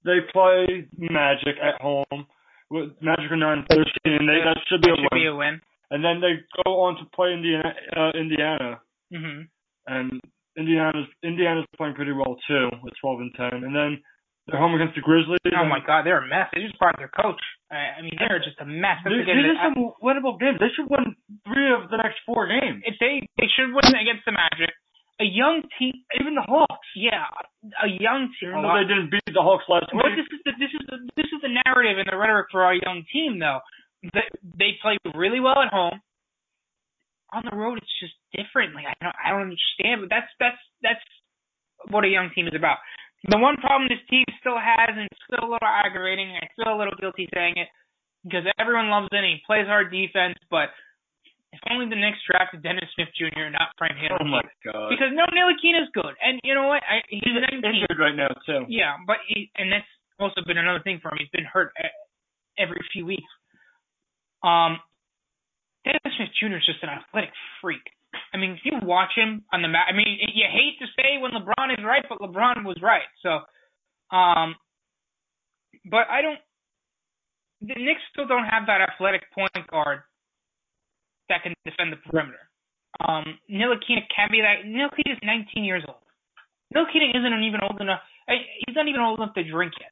They play Magic at home. With Magic are nine thirteen. They that should be That a should win. be a win. And then they go on to play Indiana. Uh, Indiana, hmm and Indiana's Indiana's playing pretty well too with twelve and ten. And then they're home against the Grizzlies. Oh my God, they're a mess. They just fired their coach. I, I mean, they're just a mess. That's These are some winnable games. They should win three of the next four games. if they they should win against the Magic. A young team, Even the Hawks. yeah, a young team. Even though they didn't beat the Hawks last Well, week. this is the this is the this is the narrative and the rhetoric for our young team, though. They, they play really well at home. On the road, it's just different. Like I don't I don't understand, but that's that's that's what a young team is about. The one problem this team still has, and it's still a little aggravating, and I feel a little guilty saying it, because everyone loves it and he plays hard defense, but if only the Knicks drafted Dennis Smith Jr. and not Frank Oh my god. Because no, Ntilikina is good, and you know what? I, he's He's 19. injured right now too. Yeah, but he, and that's also been another thing for him. He's been hurt every few weeks. Um, Dennis Smith Jr. is just an athletic freak. I mean, if you watch him on the mat, I mean, you hate to say when LeBron is right, but LeBron was right. So, um, but I don't. The Knicks still don't have that athletic point guard that can defend the perimeter. Um, Ntilikina can be that. Ntilikina is 19 years old. Ntilikina isn't even old enough. He's not even old enough to drink yet.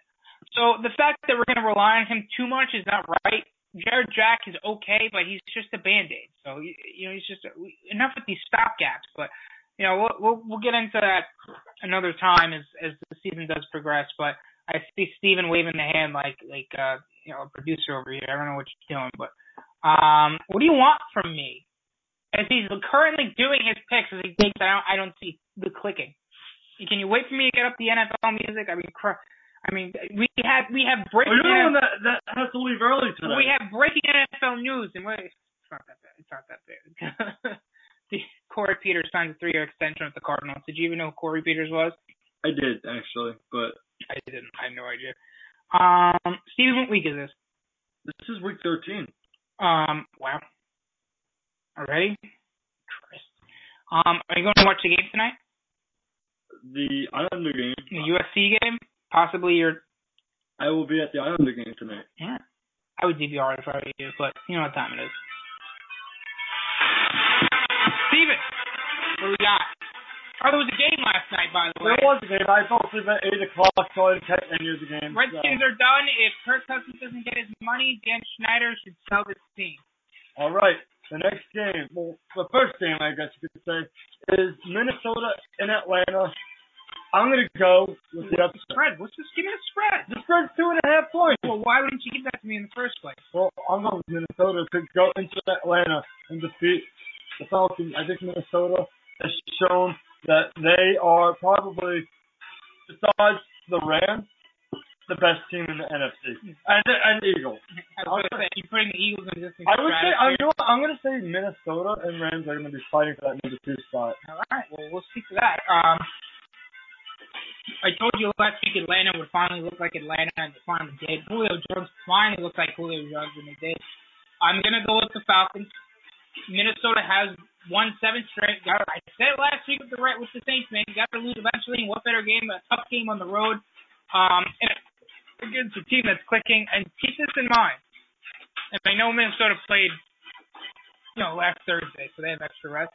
So the fact that we're going to rely on him too much is not right. Jarrett Jack is okay, but he's just a band aid. So you know he's just enough with these stopgaps. But you know we'll we'll we'll get into that another time as as the season does progress. But I see Steven waving the hand like like uh you know a producer over here. I don't know what you're doing, but um what do you want from me? As he's currently doing his picks, as he thinks I don't I don't see the clicking. Can you wait for me to get up the NFL music? I mean, cr- I mean, we have we have breaking. you're the one that that has to leave early today. we have breaking NFL news, and wait, it's not that bad. It's not that bad. *laughs* the Corey Peters signed a three-year extension with the Cardinals. Did you even know who Corey Peters was? I did actually, but I didn't. I had no idea. Um, Steven, what week is this? this is week 13. Um, wow. Already? Christ. Um, are you going to watch the game tonight? The Islander game. The USC game? Possibly your. I will be at the Islander game tonight. Yeah. I would DVR it if I were you, but you know what time it is. Steven, What do we got? Oh, there was a game last night, by the way. There was a game. I fell asleep at 8 o'clock, so I didn't catch any of the game. Redskins so. are done. If Kirk Cousins doesn't get his money, Dan Schneider should sell this team. All right. The next game, well, the first game, I guess you could say, is Minnesota in Atlanta. I'm going to go with the the spread? What's the give me the spread? The spread's two and a half points. Well, why wouldn't you give that to me in the first place? Well, I'm going with Minnesota to go into Atlanta and defeat the Falcons. I think Minnesota has shown that they are probably, besides the Rams, the best team in the NFC, and and Eagles. I was gonna say, you putting the Eagles in this. I would say I'm, you know, I'm going to say Minnesota and Rams are going to be fighting for that number two spot. All right, well we'll speak to that. Um, I told you last week Atlanta would finally look like Atlanta, and they finally did. Julio Jones finally looked like Julio Jones, and they did. I'm gonna go with the Falcons. Minnesota has won seven straight. I said it last week with the right with the Saints, man. You got to lose eventually. What better game? A tough game on the road, um, and against a team that's clicking. And keep this in mind. And I know Minnesota played, you know, last Thursday, so they have extra rest.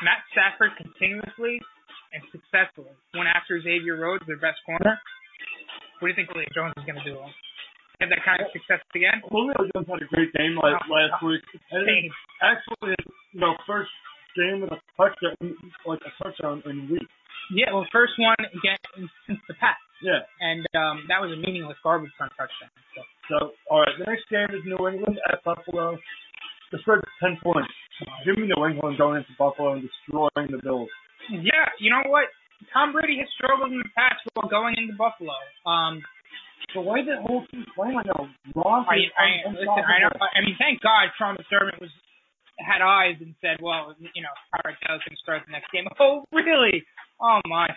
Matt Stafford continuously and successfully went after Xavier Rhodes, their best corner. What do you think Julio Jones is going to do? Have that kind of success again? Julio Jones had a great game like Oh, last week. And actually you know, first game with a touchdown, like a touchdown in weeks. Yeah, well, first one again since the Pats, Yeah. and um, that was a meaningless garbage time touchdown. So. So, all right, the next game is New England at Buffalo. The spread's ten points. Give me New England going into Buffalo and destroying the Bills. Yeah, you know what? Tom Brady has struggled in the past while going into Buffalo. Um, So why the whole team playing right now? Ron I, I, listen, I know. I mean, thank God Sean McDermott was had eyes and said, "Well, you know, Tyreek Hill can start the next game." *laughs* Oh, really? Oh my.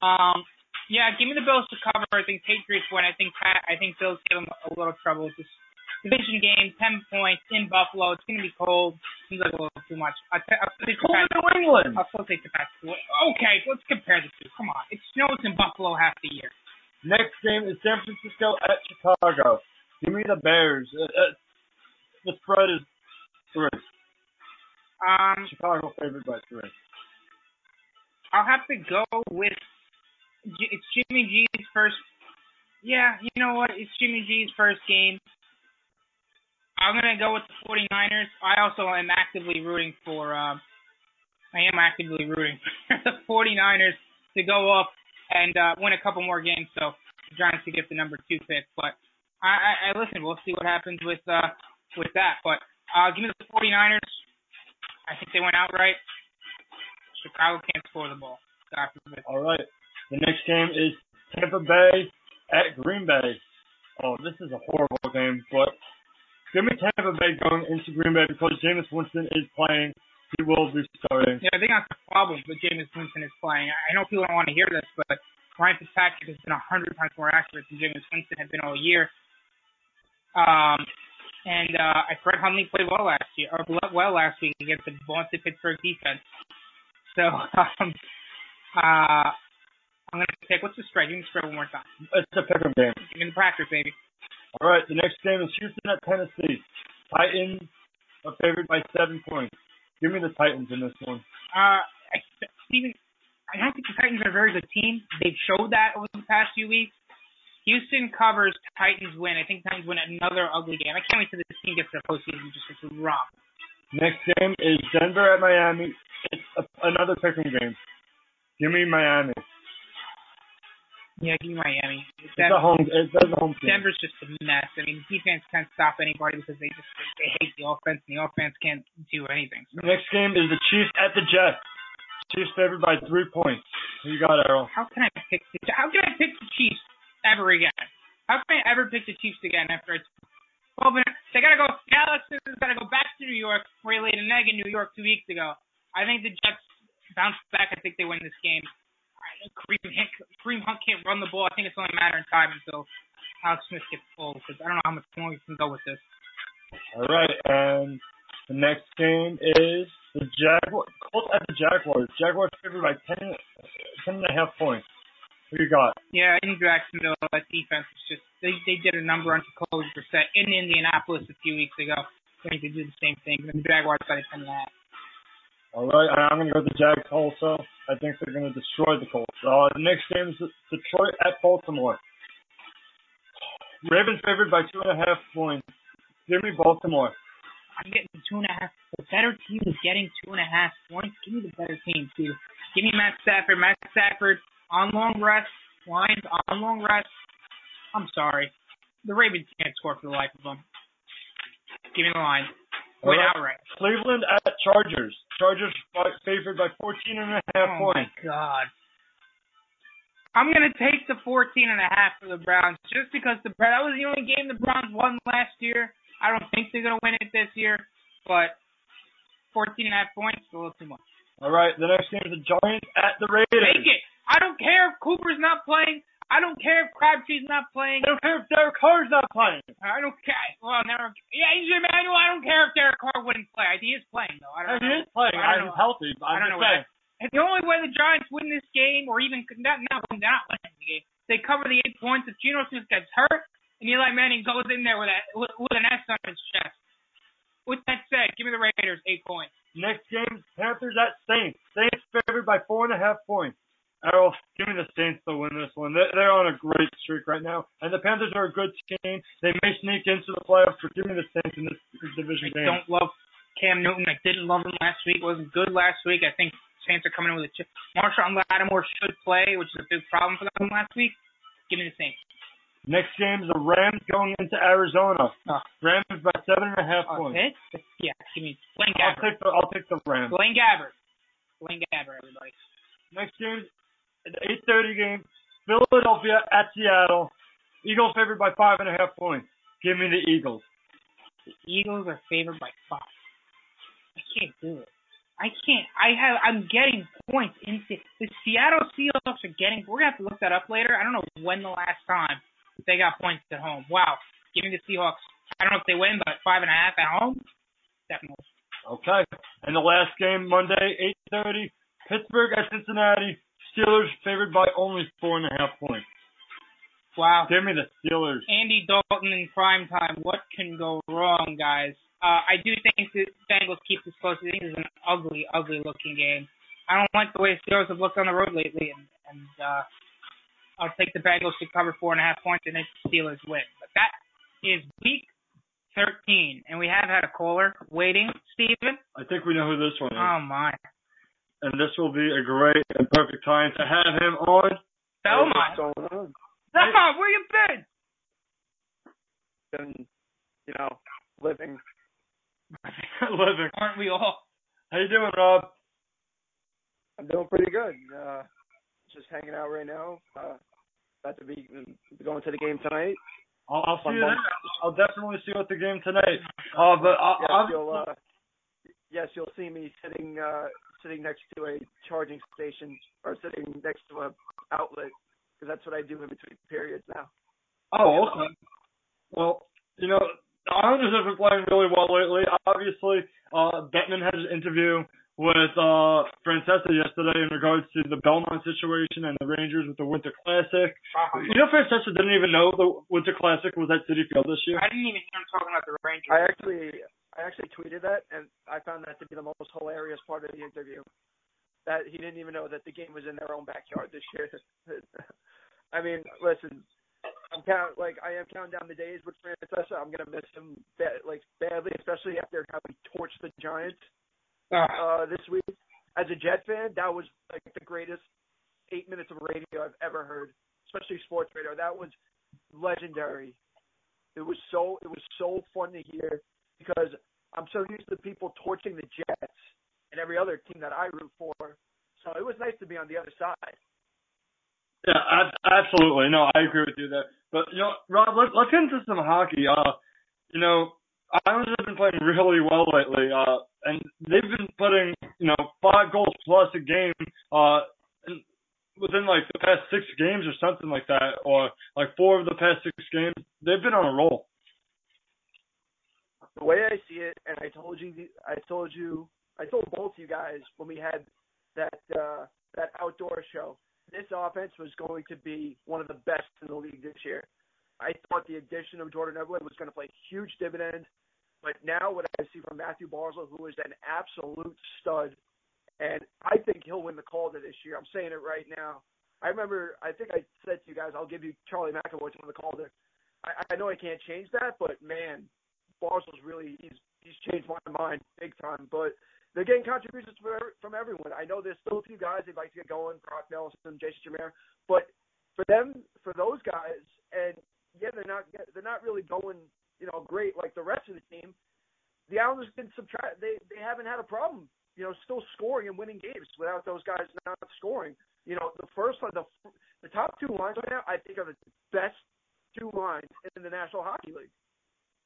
Um, yeah, give me the Bills to cover. I think Patriots win. I think Pat. I think Bills give them a little trouble this division game. Ten points in Buffalo. It's gonna be cold. Seems like a little too much. I I'll take Cold in New England. I'll still take the Pats. Okay, let's compare the two. Come on, it snows in Buffalo half the year. Next game is San Francisco at Chicago. Give me the Bears. Uh, uh, the spread is three. Um, Chicago favored by three. I'll have to go with it's Jimmy G's first. Yeah, you know what? It's Jimmy G's first game. I'm gonna go with the 49ers. I also am actively rooting for. Um, I am actively rooting *laughs* for the 49ers to go up and uh, win a couple more games, so the Giants to get the number two pick. But I, I, I listen. We'll see what happens with uh, with that. But uh, give me the 49ers. I think they went outright. Chicago can't score the ball. God forbid. All right. The next game is Tampa Bay at Green Bay. Oh, this is a horrible game, but give me Tampa Bay going into Green Bay because Jameis Winston is playing. He will be starting. Yeah, I think that's the problem with Jameis Winston is playing. I know people don't want to hear this, but Ryan Fitzpatrick has been a hundred times more accurate than Jameis Winston had been all year. Um, and uh, I Brett Hundley played well last year, or well last week against the vaunted Pittsburgh defense. So, *laughs* um, uh, I'm gonna pick. What's the spread? Give me the spread one more time. It's a pick'em game. Give me the Packers, baby. All right. The next game is Houston at Tennessee. Titans are favored by seven points. Give me the Titans in this one. Uh, I, *laughs* Steven, I don't think the Titans are a very good team. They've showed that over the past few weeks. Houston covers, Titans win. I think Titans win another ugly game. I can't wait till this team gets to the postseason just gets robbed. Next game is Denver at Miami. It's a, another pick'em game. Give me Miami. Yeah, give me Miami. It's a home. It's a home team. Denver's just a mess. I mean, defense can't stop anybody because they just they hate the offense, and the offense can't do anything. So. Next game is the Chiefs at the Jets. Chiefs favored by three points. Who you got, Errol? How can I pick? The, how can I pick the Chiefs ever again? How can I ever pick the Chiefs again after it's well, but they gotta go. Dallas has gotta go back to New York where he laid an egg in New York two weeks ago. I think the Jets bounce back. I think they win this game. Kareem Hunt, Kareem Hunt can't run the ball. I think it's only a matter of time until Alex Smith gets full because I don't know how much more we can go with this. All right, and the next game is the Jaguars. Colts at the Jaguars. Jaguars favored by 10, 10 and a half points. Who you got? Yeah, in Jacksonville, that defense is just they they did a number on Jacoby Brissett in Indianapolis a few weeks ago. I think they do the same thing. The Jaguars got a ten and a half. All right, I'm going to go with the Jags also. I think they're going to destroy the Colts. Uh, the next game is Detroit at Baltimore. Ravens favored by two and a half points. Give me Baltimore. I'm getting two and a half. The better team is getting two and a half points. Give me the better team, Steve. Give me Matt Stafford. Matt Stafford on long rest. Lions on long rest. I'm sorry. The Ravens can't score for the life of them. Give me the line. Win right. outright. Cleveland at Chargers. Chargers favored by 14 and a half points. Oh my god. I'm gonna take the 14 and a half for the Browns just because the that was the only game the Browns won last year. I don't think they're gonna win it this year, but 14 and a half points is a little too much. All right, the next game is the Giants at the Raiders. Take it. I don't care if Cooper's not playing. I don't care if Crabtree's not playing. I don't care if Derek Carr's not playing. I don't care. Well, never. Yeah, he's Emmanuel. I don't care if Derek Carr wouldn't play. He is playing though. I don't And know. he is playing. I don't He's know. healthy. I'm I don't just know saying. And the only way the Giants win this game, or even not not win, not winning the game. They cover the eight points if Geno Smith gets hurt and Eli Manning goes in there with a with, with an S on his chest. With that said, give me the Raiders eight points. Next game, Panthers at Saints. Saints favored by four and a half points. Errol, give me the Saints to win this one. They're, they're on a great streak right now, and the Panthers are a good team. They may sneak into the playoffs, but give me the Saints in this division I game. I don't love Cam Newton. I didn't love him last week. wasn't good last week. I think Saints are coming in with a chip. Marshon Lattimore should play, which is a big problem for them last week. Give me the Saints. Next game is the Rams going into Arizona. Oh. Rams by seven and a half points. hit? Yeah, give me Blaine I'll take the I'll take the Rams. Blaine Gabbert. Blaine Gabbert, everybody. Next game, the eight thirty game, Philadelphia at Seattle. Eagles favored by five and a half points. Give me the Eagles. The Eagles are favored by five. I can't do it. I can't. I have. I'm getting points in the Seattle Seahawks are getting. We're gonna have to look that up later. I don't know when the last time they got points at home. Wow. Give me the Seahawks. I don't know if they win, but five and a half at home, definitely. Okay. And the last game, Monday, eight thirty, Pittsburgh at Cincinnati. Steelers favored by only four and a half points. Wow. Give me the Steelers. Andy Dalton in prime time. What can go wrong, guys? Uh, I do think the Bengals keep this close. I think this is an ugly, ugly looking game. I don't like the way the Steelers have looked on the road lately, and, and uh, I'll take the Bengals to cover four and a half points and then the Steelers win. But that is week 13, and we have had a caller waiting. Steven? I think we know who this one is. Oh, my. And this will be a great and perfect time to have him on. Belmont. What's going on? Belmont, where you been? Been, you know, living. *laughs* Living. Aren't we all? How you doing, Rob? I'm doing pretty good. Uh, just hanging out right now. Uh, about to be going to the game tonight. I'll, I'll see you there. I'll definitely see you at the game tonight. Uh, but I, Yes, I'm, you'll. Uh, yes, you'll see me sitting uh, sitting next to a charging station or sitting next to a outlet because that's what I do in between periods now. Oh, okay. Well, you know, the Islanders have been playing really well lately. Obviously, uh, Bettman had an interview with uh, Francesa yesterday in regards to the Belmont situation and the Rangers with the Winter Classic. You know, Francesa didn't even know the Winter Classic was at Citi Field this year. I didn't even hear him talking about the Rangers. I actually I actually tweeted that and I found that to be the most hilarious part of the interview. That he didn't even know that the game was in their own backyard this year. *laughs* I mean, listen, I'm count like I am counting down the days with Francesa. I'm gonna miss him ba- like badly, especially after how he torched the Giants Ah. uh, this week. As a Jet fan, that was like the greatest eight minutes of radio I've ever heard, especially sports radio. That was legendary. It was so it was so fun to hear because I'm so used to people torching the Jets and every other team that I root for. So it was nice to be on the other side. Yeah, ab- absolutely. No, I agree with you there. But you know, Rob, let, let's get into some hockey. Uh, you know, Islanders have been playing *laughs* really well lately. Uh, and they've been putting you know five goals plus a game. Uh, within like the past six games or something like that, or like four of the past six games, they've been on a roll. Way I see it, and I told you, I told you, I told both you guys when we had that uh, that outdoor show. This offense was going to be one of the best in the league this year. I thought the addition of Jordan Eberle was going to play huge dividend, but now what I see from Mathew Barzal, who is an absolute stud and I think he'll win the Calder this year. I'm saying it right now. I remember, I think I said to you guys, I'll give you Charlie McAvoy to win the Calder. I, I know I can't change that, but man, Barzal's really he's he's changed my mind big time. But they're getting contributions from from everyone. I know there's still a few guys they'd like to get going, Brock Nelson, Jason Chimera, but for them, for those guys, and yeah, they're not they're not really going, you know, great like the rest of the team. The Islanders can subtract. They they haven't had a problem, you know, still scoring and winning games without those guys not scoring. You know, the first one, the the top two lines right now, I think, are the best two lines in the National Hockey League.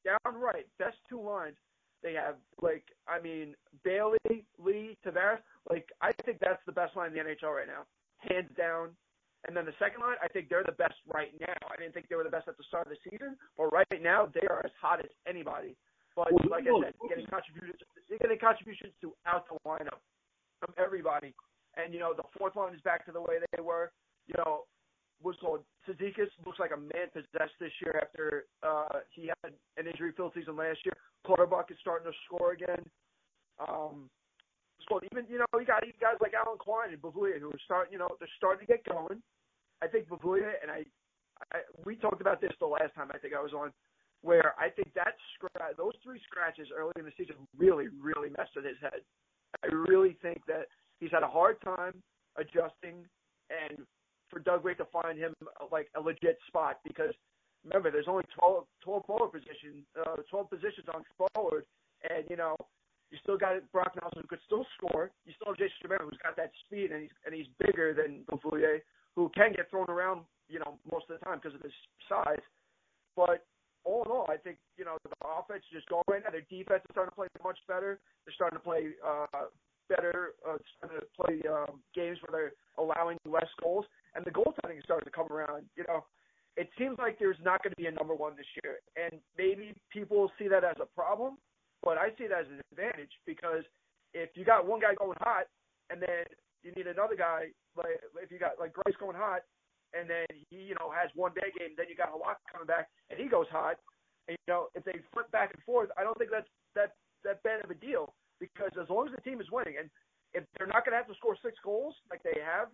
Downright best two lines. They have like I mean Bailey, Lee, Tavares. Like I think that's the best line in the NHL right now, hands down. And then the second line, I think they're the best right now. I didn't think they were the best at the start of the season, but right now they are as hot as anybody. But like I said, getting contributions, they're getting contributions throughout the lineup from everybody. And you know the fourth line is back to the way they were. You know, what's called Cizikas looks like a man possessed this year after uh, he had an injury-filled season last year. Clutterbuck is starting to score again. Um, called even you know you got guys like Alan Quine and Beauvillier who are starting you know they're starting to get going. I think Beauvillier and I, I we talked about this the last time I think I was on where I think that scratch, those three scratches early in the season really, really messed with his head. I really think that he's had a hard time adjusting, and for Doug Weight to find him like a legit spot because remember there's only 12, 12 forward positions, uh, 12 positions on forward, and you know you still got Brock Nelson who could still score. You still have Jason Chimera who's got that speed and he's and he's bigger than Beauvillier who can get thrown around you know most of the time because of his size, but all in all, I think you know the offense is just going right now. Their defense is starting to play much better. They're starting to play uh, better, uh, starting to play um, games where they're allowing less goals, and the goaltending is starting to come around. You know, it seems like there's not going to be a number one this year, and maybe people see that as a problem, but I see it as an advantage because if you got one guy going hot, and then you need another guy like if you got like Greiss going hot, and then he, you know, has one bad game, then you got Halak coming back, and he goes hot. And, you know, if they flip back and forth, I don't think that's that that bad of a deal because as long as the team is winning, and if they're not going to have to score six goals like they have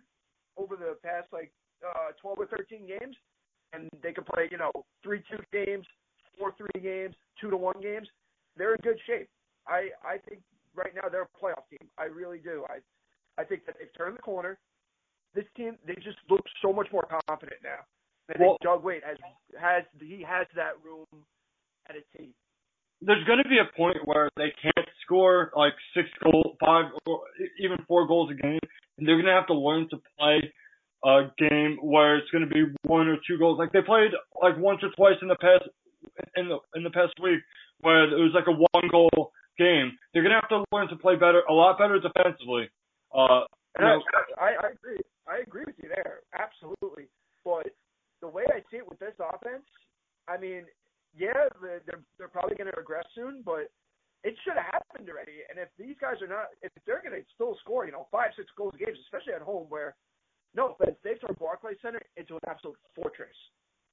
over the past like uh, 12 or 13 games, and they can play, you know, three-two games, four-three games, two-to-one games, they're in good shape. I I think right now they're a playoff team. I really do. I I think that they've turned the corner this team they just look so much more confident now. I think well, Doug Weight has has he has that room at a team. There's going to be a point where they can't score like six goals, five, or even four goals a game, they're going to have to learn to play a game where it's going to be one or two goals. Like they played like once or twice in the past in the in the past week where it was like a one goal game. They're going to have to learn to play better, a lot better defensively. Uh, you know, I, I agree. I agree with you there, absolutely. But the way I see it with this offense, I mean, yeah, they're they're probably going to regress soon, but it should have happened already. And if these guys are not, if they're going to still score, you know, five six goals a game, especially at home, where no offense, they've turned Barclays Center into an absolute fortress.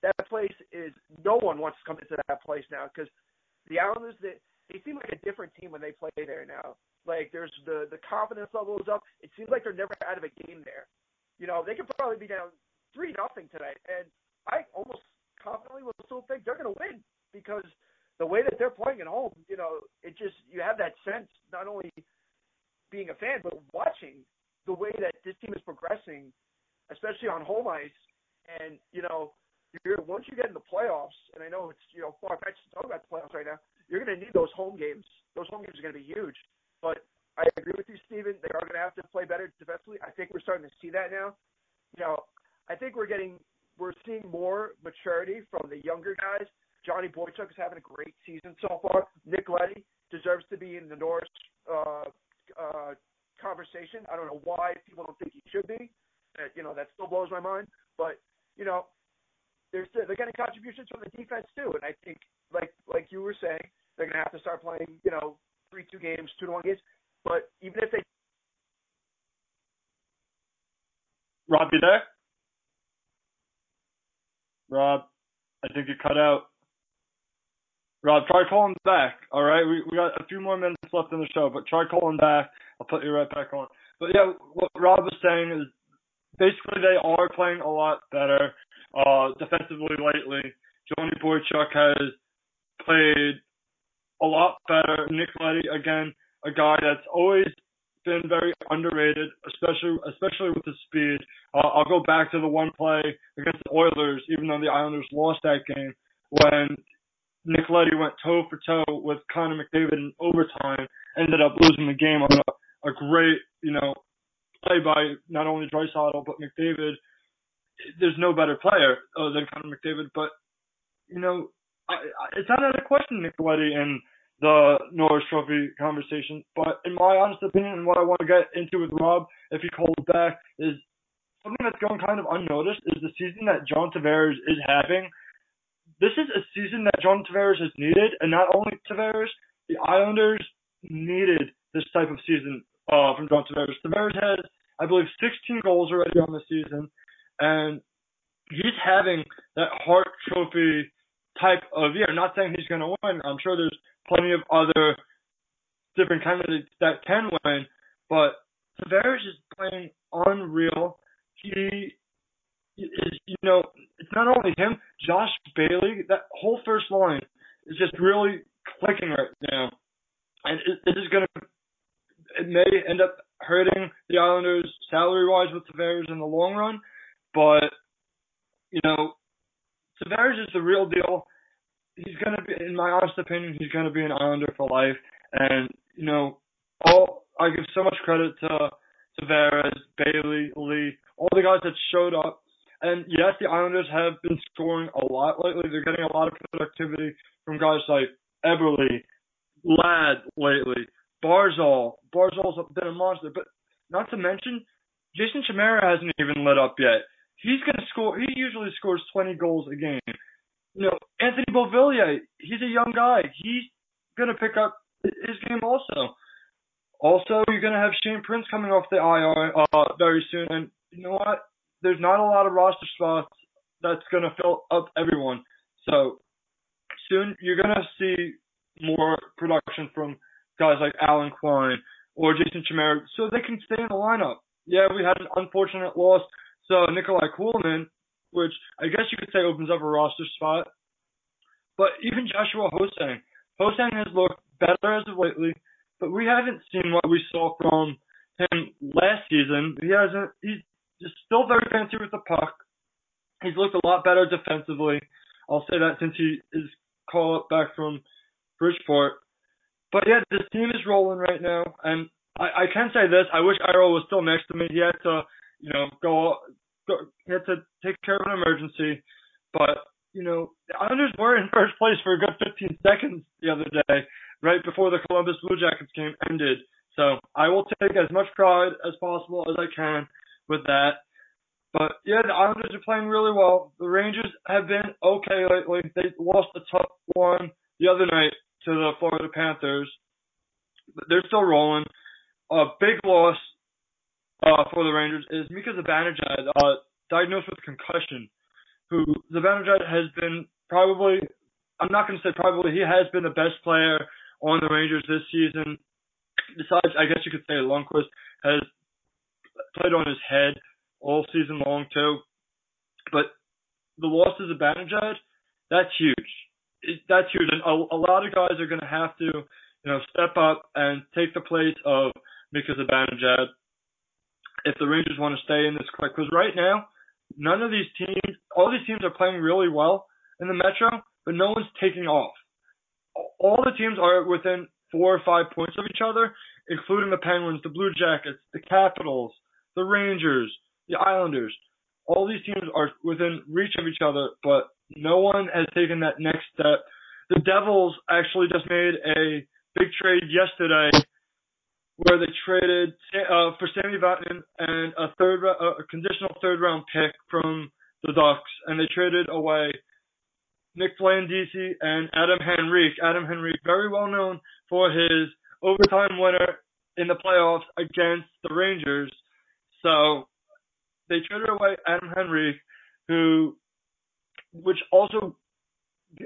That place is no one wants to come into that place now because the Islanders they they seem like a different team when they play there now. Like there's the the confidence level is up. It seems like they're never out of a game there. You know, they could probably be down three nothing tonight, and I almost confidently will still think they're going to win because the way that they're playing at home, you know, it just you have that sense not only being a fan but watching the way that this team is progressing, especially on home ice, and you know, you're once you get in the playoffs, and I know it's you know far fetched to talk about the playoffs right now, you're going to need those home games. Those home games are going to be huge, but I agree with you, Steven. They are going to have to play better defensively. I think we're starting to see that now. You know, I think we're getting we're seeing more maturity from the younger guys. Johnny Boychuk is having a great season so far. Nick Leddy deserves to be in the Norris uh, uh, conversation. I don't know why people don't think he should be. Uh, you know, that still blows my mind. But you know, they're they're getting contributions from the defense too, and I think like like you were saying, they're going to have to start playing. You know, three two games, two to one games. But even if they Rob, you there? Rob, I think you cut out. Rob, try calling back. All right, we we got a few more minutes left in the show, but try calling back. I'll put you right back on. But yeah, what Rob was saying is basically they are playing a lot better uh, defensively lately. Johnny Boychuk has played a lot better. Nick Leddy, again, a guy that's always been very underrated, especially especially with his speed. Uh, I'll go back to the one play against the Oilers, even though the Islanders lost that game, when Nick Leddy went toe for toe with Connor McDavid in overtime, ended up losing the game on a, a great, you know, play by not only Draisaitl but McDavid. There's no better player uh, than Connor McDavid, but you know, I, I, it's not out of question Nick Leddy and the Norris Trophy conversation. But in my honest opinion, and what I want to get into with Rob, if he calls back, is something that's going kind of unnoticed is the season that John Tavares is having. This is a season that John Tavares has needed, and not only Tavares, the Islanders needed this type of season uh, from John Tavares. Tavares has, I believe, 16 goals already on the season, and he's having that Hart Trophy type of year. Not saying he's going to win. I'm sure there's plenty of other different candidates that can win, but Tavares is playing unreal. He is, you know, it's not only him, Josh Bailey, that whole first line is just really clicking right now. And it, it is going to, it may end up hurting the Islanders salary wise with Tavares in the long run, but, you know, Tavares is the real deal he's gonna be, in my honest opinion, he's gonna be an Islander for life. And you know, all I give so much credit to Tavares, Bailey, Lee, all the guys that showed up. And yes, the Islanders have been scoring a lot lately. They're getting a lot of productivity from guys like Eberle, Ladd lately, Barzal. Barzal's been a monster. But not to mention, Jason Chimera hasn't even lit up yet. He's gonna score. He usually scores 20 goals a game you know, Anthony Beauvillier, he's a young guy. He's going to pick up his game also. Also, you're going to have Shane Prince coming off the IR uh, very soon. And you know what? There's not a lot of roster spots that's going to fill up everyone. So soon you're going to see more production from guys like Alan Quine or Jason Chimera so they can stay in the lineup. Yeah, we had an unfortunate loss. So Nikolai Kulemin, which I guess you could say opens up a roster spot. But even Joshua Ho-Sang, Ho-Sang has looked better as of lately, but we haven't seen what we saw from him last season. He hasn't. He's just still very fancy with the puck. He's looked a lot better defensively. I'll say that since he is called up back from Bridgeport. But yeah, this team is rolling right now, and I, I can say this: I wish Iro was still next to me. He had to, you know, go he had to take care of an emergency. But you know, the Islanders were in first place for a good 15 seconds the other day, right before the Columbus Blue Jackets game ended. So I will take as much pride as possible as I can with that. But yeah, the Islanders are playing really well. The Rangers have been okay lately. They lost a tough one the other night to the Florida Panthers, but they're still rolling. A big loss uh, for the Rangers is Mika Zibanejad, uh, diagnosed with concussion. Who Zibanejad has been probably, I'm not going to say probably, he has been the best player on the Rangers this season. Besides, I guess you could say Lundqvist has played on his head all season long too. But the loss of Zibanejad, that's huge. It, that's huge, and a, a lot of guys are going to have to, you know, step up and take the place of Mika Zibanejad if the Rangers want to stay in this quick. Because right now, none of these teams, all these teams are playing really well in the Metro, but no one's taking off. All the teams are within four or five points of each other, including the Penguins, the Blue Jackets, the Capitals, the Rangers, the Islanders. All these teams are within reach of each other, but no one has taken that next step. The Devils actually just made a big trade yesterday where they traded uh, for Sami Vatanen and a third, a conditional third round pick from the Ducks, and they traded away Nick Blandisi and Adam Henrique. Adam Henrique, very well known for his overtime winner in the playoffs against the Rangers. So they traded away Adam Henry, who, which also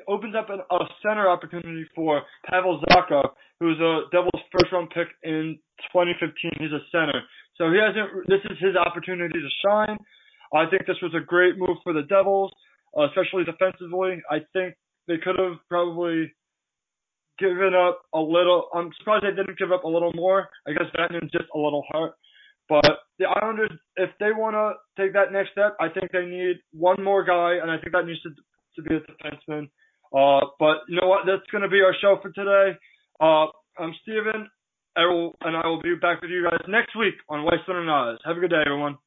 opens up an, a center opportunity for Pavel Zacha, who's a Devils first round pick in 2015. He's a center. So he hasn't. This is his opportunity to shine. I think this was a great move for the Devils, especially defensively. I think they could have probably given up a little. I'm surprised they didn't give up a little more. I guess that Batman's just a little hurt. But the Islanders, if they want to take that next step, I think they need one more guy, and I think that needs to to be a defenseman. Uh, but you know what? That's going to be our show for today. Uh, I'm Steven, and I will be back with you guys next week on Western and Oz. Have a good day, everyone.